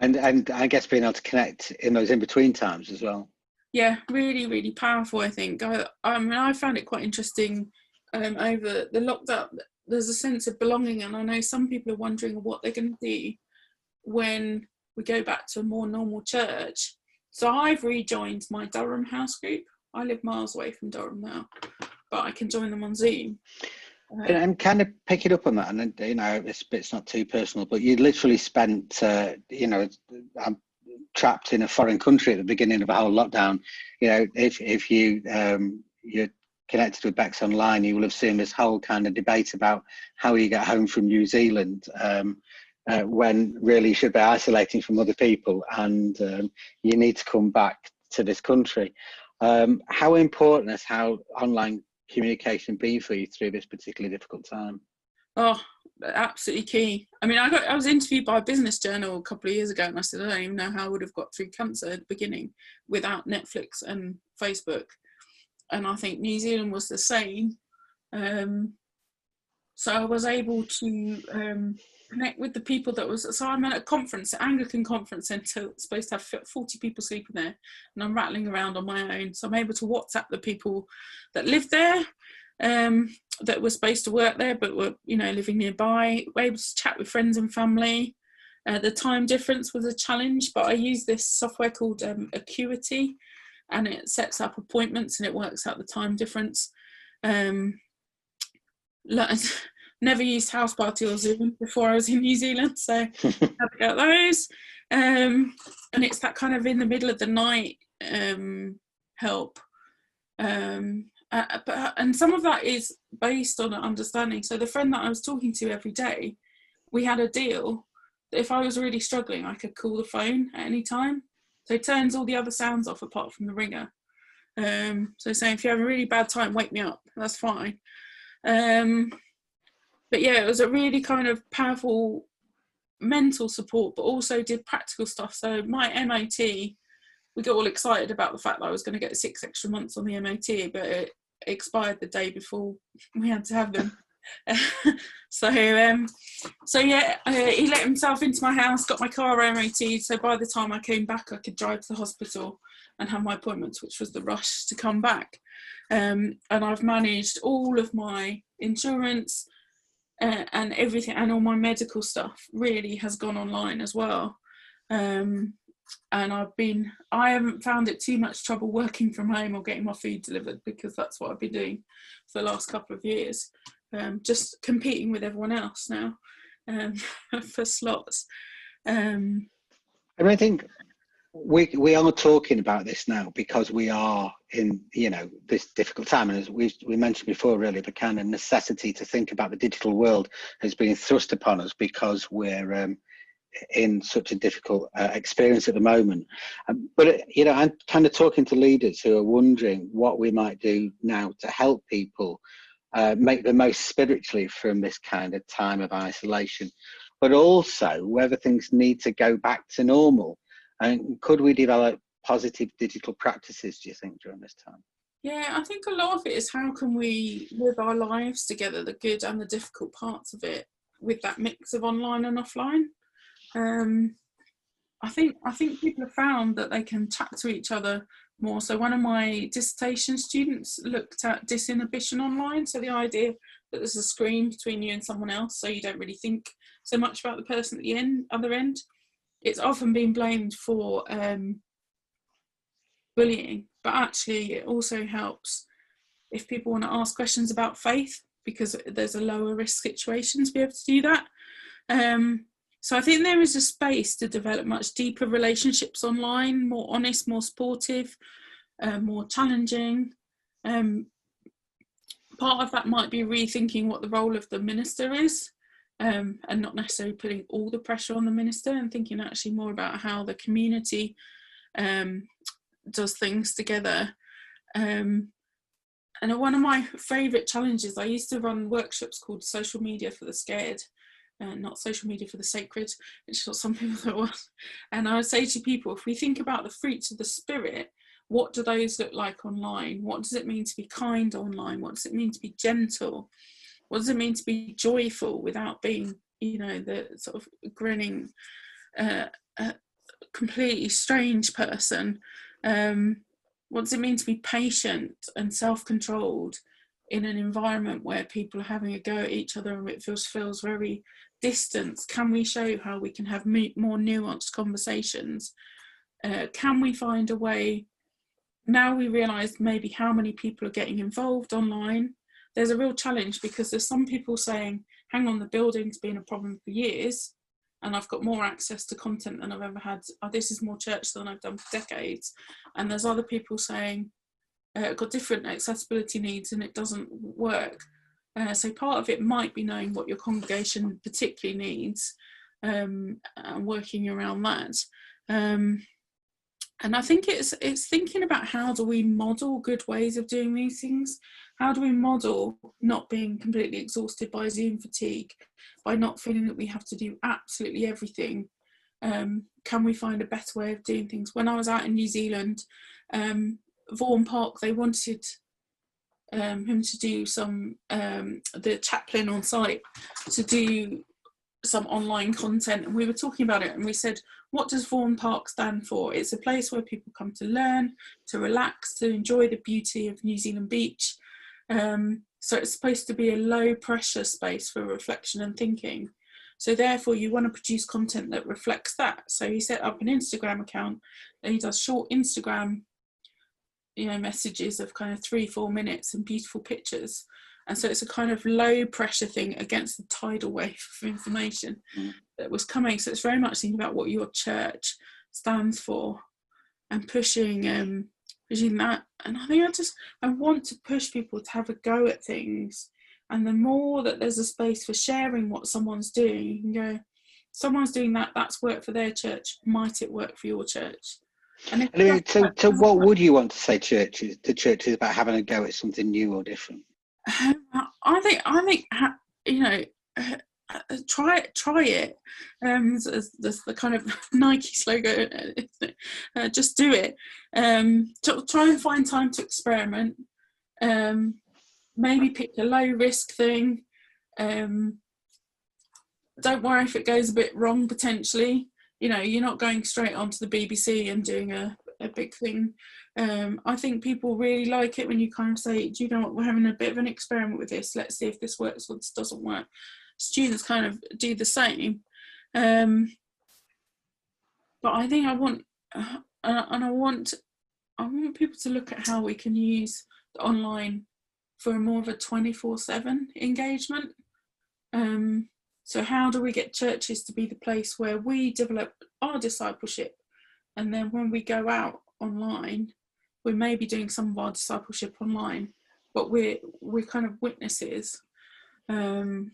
And and I guess being able to connect in those in between times as well. Yeah, really, really powerful. I think. I, I mean, I found it quite interesting um, over the lockdown there's a sense of belonging and i know some people are wondering what they're going to do when we go back to a more normal church so i've rejoined my durham house group i live miles away from durham now but i can join them on zoom uh, and kind of pick it up on that. And you know it's, it's not too personal but you literally spent uh, you know i'm trapped in a foreign country at the beginning of a whole lockdown. You know if if you um you connected with Bex Online, you will have seen this whole kind of debate about how you get home from New Zealand um, uh, when really you should be isolating from other people and um, you need to come back to this country. Um, how important has how online communication been for you through this particularly difficult time? Oh, absolutely key. I mean, I got I was interviewed by a business journal a couple of years ago, and I said I don't even know how I would have got through cancer at the beginning without Netflix and Facebook and I think New Zealand was the same. Um, so I was able to um, connect with the people that was. So I'm at a conference, Anglican conference centre, supposed to have 40 people sleeping there, and I'm rattling around on my own. So I'm able to WhatsApp the people that live there, um, that were supposed to work there but were, you know, living nearby. We're able to chat with friends and family. Uh, the time difference was a challenge, but I use this software called um, Acuity, and it sets up appointments and it works out the time difference. Um, never used House Party or Zoom before I was in New Zealand, so had to get those. Um, and it's that kind of in the middle of the night um, help. Um, uh, but, and some of that is based on an understanding. So the friend that I was talking to every day, we had a deal that if I was really struggling, I could call the phone at any time. So it turns all the other sounds off apart from the ringer. Um, so saying if you have a really bad time, wake me up. That's fine. Um, but yeah, it was a really kind of powerful mental support, but also did practical stuff. So my MOT, we got all excited about the fact that I was going to get six extra months on the MOT, but it expired the day before we had to have them. so um, so yeah, uh, he let himself into my house, got my car MOT. So by the time I came back, I could drive to the hospital and have my appointments, which was the rush to come back. Um, and I've managed all of my insurance uh, and everything, and all my medical stuff really has gone online as well. Um, and I've been, I haven't found it too much trouble working from home or getting my food delivered because that's what I've been doing for the last couple of years um, just competing with everyone else now. um, for slots. Um, And I think we we are talking about this now because we are in you know this difficult time, and as we we mentioned before, really the kind of necessity to think about the digital world has been thrust upon us because we're um, in such a difficult uh, experience at the moment. Um, but uh, you know, I'm kind of talking to leaders who are wondering what we might do now to help people uh, make the most spiritually from this kind of time of isolation, but also whether things need to go back to normal. And could we develop positive digital practices, do you think, during this time? Yeah, I think a lot of it is how can we live our lives together, the good and the difficult parts of it, with that mix of online and offline. Um, I think I think people have found that they can tap to each other more. So one of my dissertation students looked at disinhibition online. So the idea that there's a screen between you and someone else, so you don't really think so much about the person at the end, other end. It's often been blamed for um, bullying, but actually it also helps if people want to ask questions about faith because there's a lower risk situation to be able to do that. Um, so I think there is a space to develop much deeper relationships online, more honest, more supportive, uh, more challenging. Um, part of that might be rethinking what the role of the minister is um, and not necessarily putting all the pressure on the minister and thinking actually more about how the community um, does things together. Um, and one of my favourite challenges, I used to run workshops called Social Media for the Scared, uh, not social media for the sacred, which is what some people thought was. And I would say to people, if we think about the fruits of the spirit, what do those look like online? What does it mean to be kind online? What does it mean to be gentle? What does it mean to be joyful without being, you know, the sort of grinning, uh, uh, completely strange person? Um, what does it mean to be patient and self-controlled in an environment where people are having a go at each other and it feels feels very distant can we show how we can have more nuanced conversations uh, can we find a way now we realize maybe how many people are getting involved online there's a real challenge because there's some people saying hang on the building's been a problem for years and I've got more access to content than I've ever had. Oh, this is more church than I've done for decades. And there's other people saying, uh, got different accessibility needs and it doesn't work. Uh, so part of it might be knowing what your congregation particularly needs um, and working around that. Um, and I think it's it's thinking about how do we model good ways of doing these things. How do we model not being completely exhausted by Zoom fatigue, by not feeling that we have to do absolutely everything? Um, can we find a better way of doing things? When I was out in New Zealand, um, Vaughan Park, they wanted um, him to do some um, the chaplain on site to do some online content and we were talking about it and we said what does Vaughan Park stand for? It's a place where people come to learn to relax to enjoy the beauty of New Zealand beach. Um, so it's supposed to be a low pressure space for reflection and thinking. So therefore you want to produce content that reflects that. So he set up an Instagram account and he does short Instagram you know messages of kind of three four minutes and beautiful pictures and so it's a kind of low pressure thing against the tidal wave of information mm. that was coming. So it's very much thinking about what your church stands for and pushing um pushing that. And i think i just i want to push people to have a go at things. And the more that there's a space for sharing what someone's doing you can go someone's doing that that's work for their church. Might it work for your church? And I mean, so, so what would you want to say churches to churches about having a go at something new or different? I think I think you know uh, try it try it um the kind of nike slogan uh, just do it. Um try and find time to experiment. Um maybe pick a low risk thing. Um don't worry if it goes a bit wrong potentially. You know you're not going straight onto the bbc and doing a, a big thing. Um, i think people really like it when you kind of say do you know what? We're having a bit of an experiment with this. Let's see if this works or this doesn't work. Students kind of do the same. Um, but i think i want uh, and i want i want people to look at how we can use online for more of a 24 7 engagement. Um, So, how do we get churches to be the place where we develop our discipleship? And then when we go out online, we may be doing some of our discipleship online, but we're we're kind of witnesses. Um,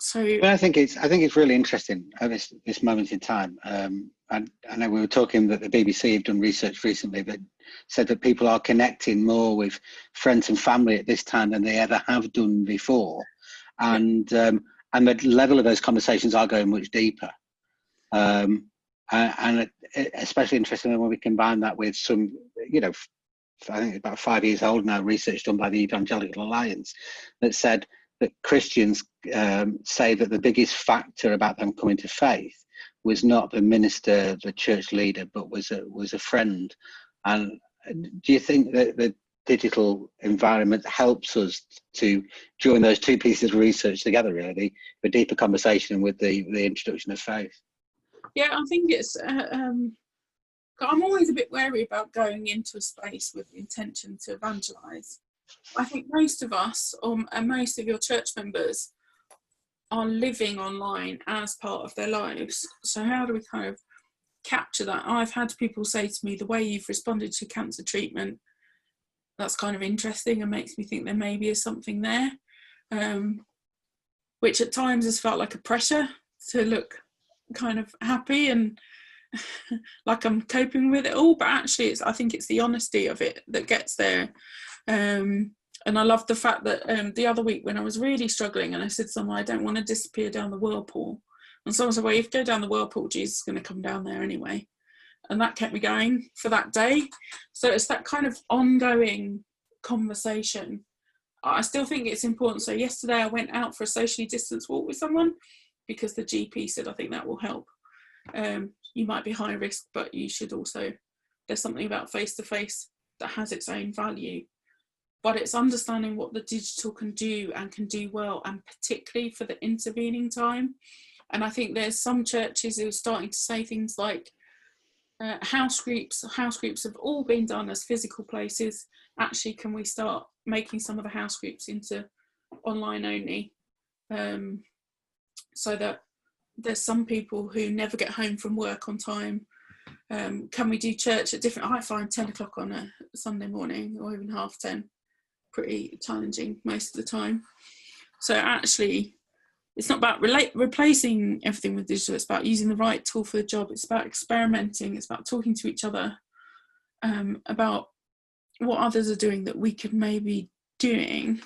so But I think it's I think it's really interesting at this this moment in time. Um, and I know we were talking that the BBC have done research recently that said that people are connecting more with friends and family at this time than they ever have done before, and um, and the level of those conversations are going much deeper. Um, and, and especially interestingly when we combine that with some, you know, I think about five years old now, research done by the Evangelical Alliance that said that Christians um, say that the biggest factor about them coming to faith was not the minister, the church leader, but was a was a friend. And do you think that the digital environment helps us to join those two pieces of research together, really, the deeper conversation with the the introduction of faith? Yeah, I think it's. Uh, um, I'm always a bit wary about going into a space with the intention to evangelize. I think most of us, or and most of your church members, are living online as part of their lives. So how do we kind of capture that? I've had people say to me, the way you've responded to cancer treatment, that's kind of interesting and makes me think there maybe is something there, um, which at times has felt like a pressure to look kind of happy and like I'm coping with it all. But actually, it's I think it's the honesty of it that gets there. Um, and I love the fact that um, the other week when I was really struggling and I said to someone, I don't want to disappear down the whirlpool. And someone said, Well, if you go down the whirlpool, Jesus is going to come down there anyway. And that kept me going for that day. So it's that kind of ongoing conversation. I still think it's important. So yesterday I went out for a socially distanced walk with someone because the GP said I think that will help. Um, you might be high risk, but you should also. There's something about face to face that has its own value, but it's understanding what the digital can do and can do well, and particularly for the intervening time. And I think there's some churches who are starting to say things like uh, house groups. House groups have all been done as physical places. Actually, can we start making some of the house groups into online only? Um, so that there's some people who never get home from work on time. Um, can we do church at different? I find 10 o'clock on a Sunday morning or even half 10 pretty challenging most of the time. So actually, it's not about relate, replacing everything with digital. It's about using the right tool for the job. It's about experimenting. It's about talking to each other um, about what others are doing that we could maybe doing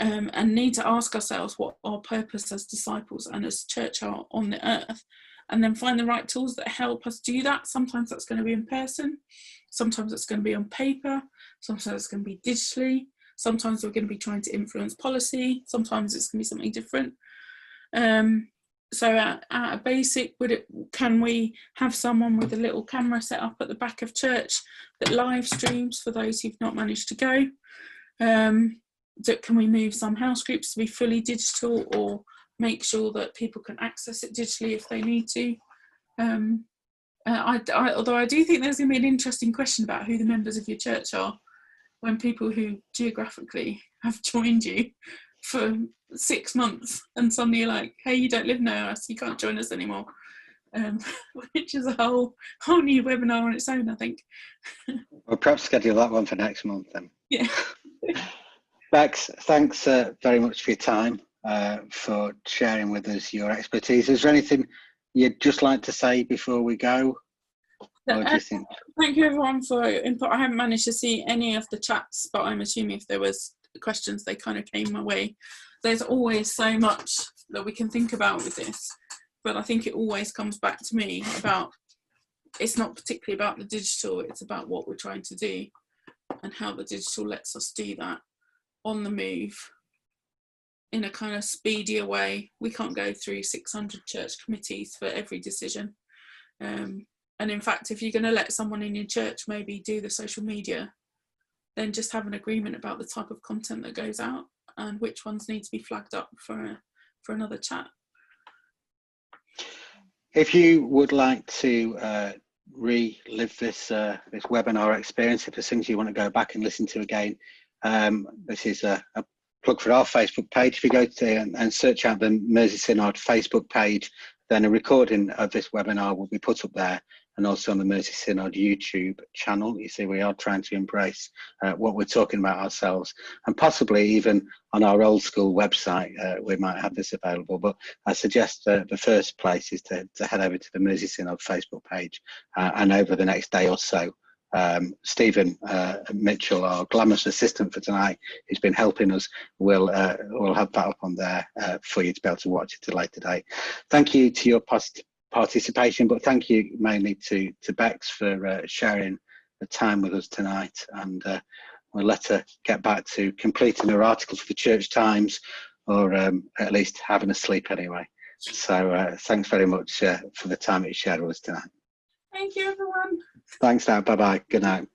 um, and need to ask ourselves what our purpose as disciples and as church are on the earth and then find the right tools that help us do that. Sometimes that's going to be in person sometimes it's going to be on paper sometimes it's going to be digitally sometimes we're going to be trying to influence policy sometimes it's going to be something different. Um, so at, at a basic would it can we have someone with a little camera set up at the back of church that live streams for those who've not managed to go? Um, that can we move some house groups to be fully digital or make sure that people can access it digitally if they need to um, uh, I, I, although I do think there's going to be an interesting question about who the members of your church are when people who geographically have joined you for six months and suddenly you're like, hey, you don't live near us, you can't join us anymore. Um, which is a whole whole new webinar on its own, I think. We'll perhaps schedule that one for next month then. Yeah. Bex, thanks uh, very much for your time, uh, for sharing with us your expertise. Is there anything you'd just like to say before we go? You? Thank you everyone for input. I haven't managed to see any of the chats, but I'm assuming if there was questions, they kind of came my way. There's always so much that we can think about with this, but I think it always comes back to me about it's not particularly about the digital, it's about what we're trying to do and how the digital lets us do that on the move in a kind of speedier way. We can't go through 600 church committees for every decision. Um, and in fact, if you're going to let someone in your church maybe do the social media, then just have an agreement about the type of content that goes out and which ones need to be flagged up for for another chat. If you would like to uh, relive this uh, this webinar experience, if there's things you want to go back and listen to again, um, this is a, a plug for our Facebook page. If you go to and, and search out the Mersey Synod Facebook page, then a recording of this webinar will be put up there and also on the Mersey Synod YouTube channel. You see, we are trying to embrace uh, what we're talking about ourselves and possibly even on our old school website, uh, we might have this available. But I suggest uh, the first place is to, to head over to the Mersey Synod Facebook page uh, and over the next day or so. Um, Stephen uh, Mitchell, our glamorous assistant for tonight, who's been helping us, will uh, will have that up on there uh, for you to be able to watch it later today. Thank you to your participation, but thank you mainly to to Bex for uh, sharing the time with us tonight, and uh, we'll let her get back to completing her articles for the Church Times, or um, at least having a sleep anyway. So uh, thanks very much for the time you shared with us tonight. Thank you, everyone. Thanks now. Bye bye. Good night.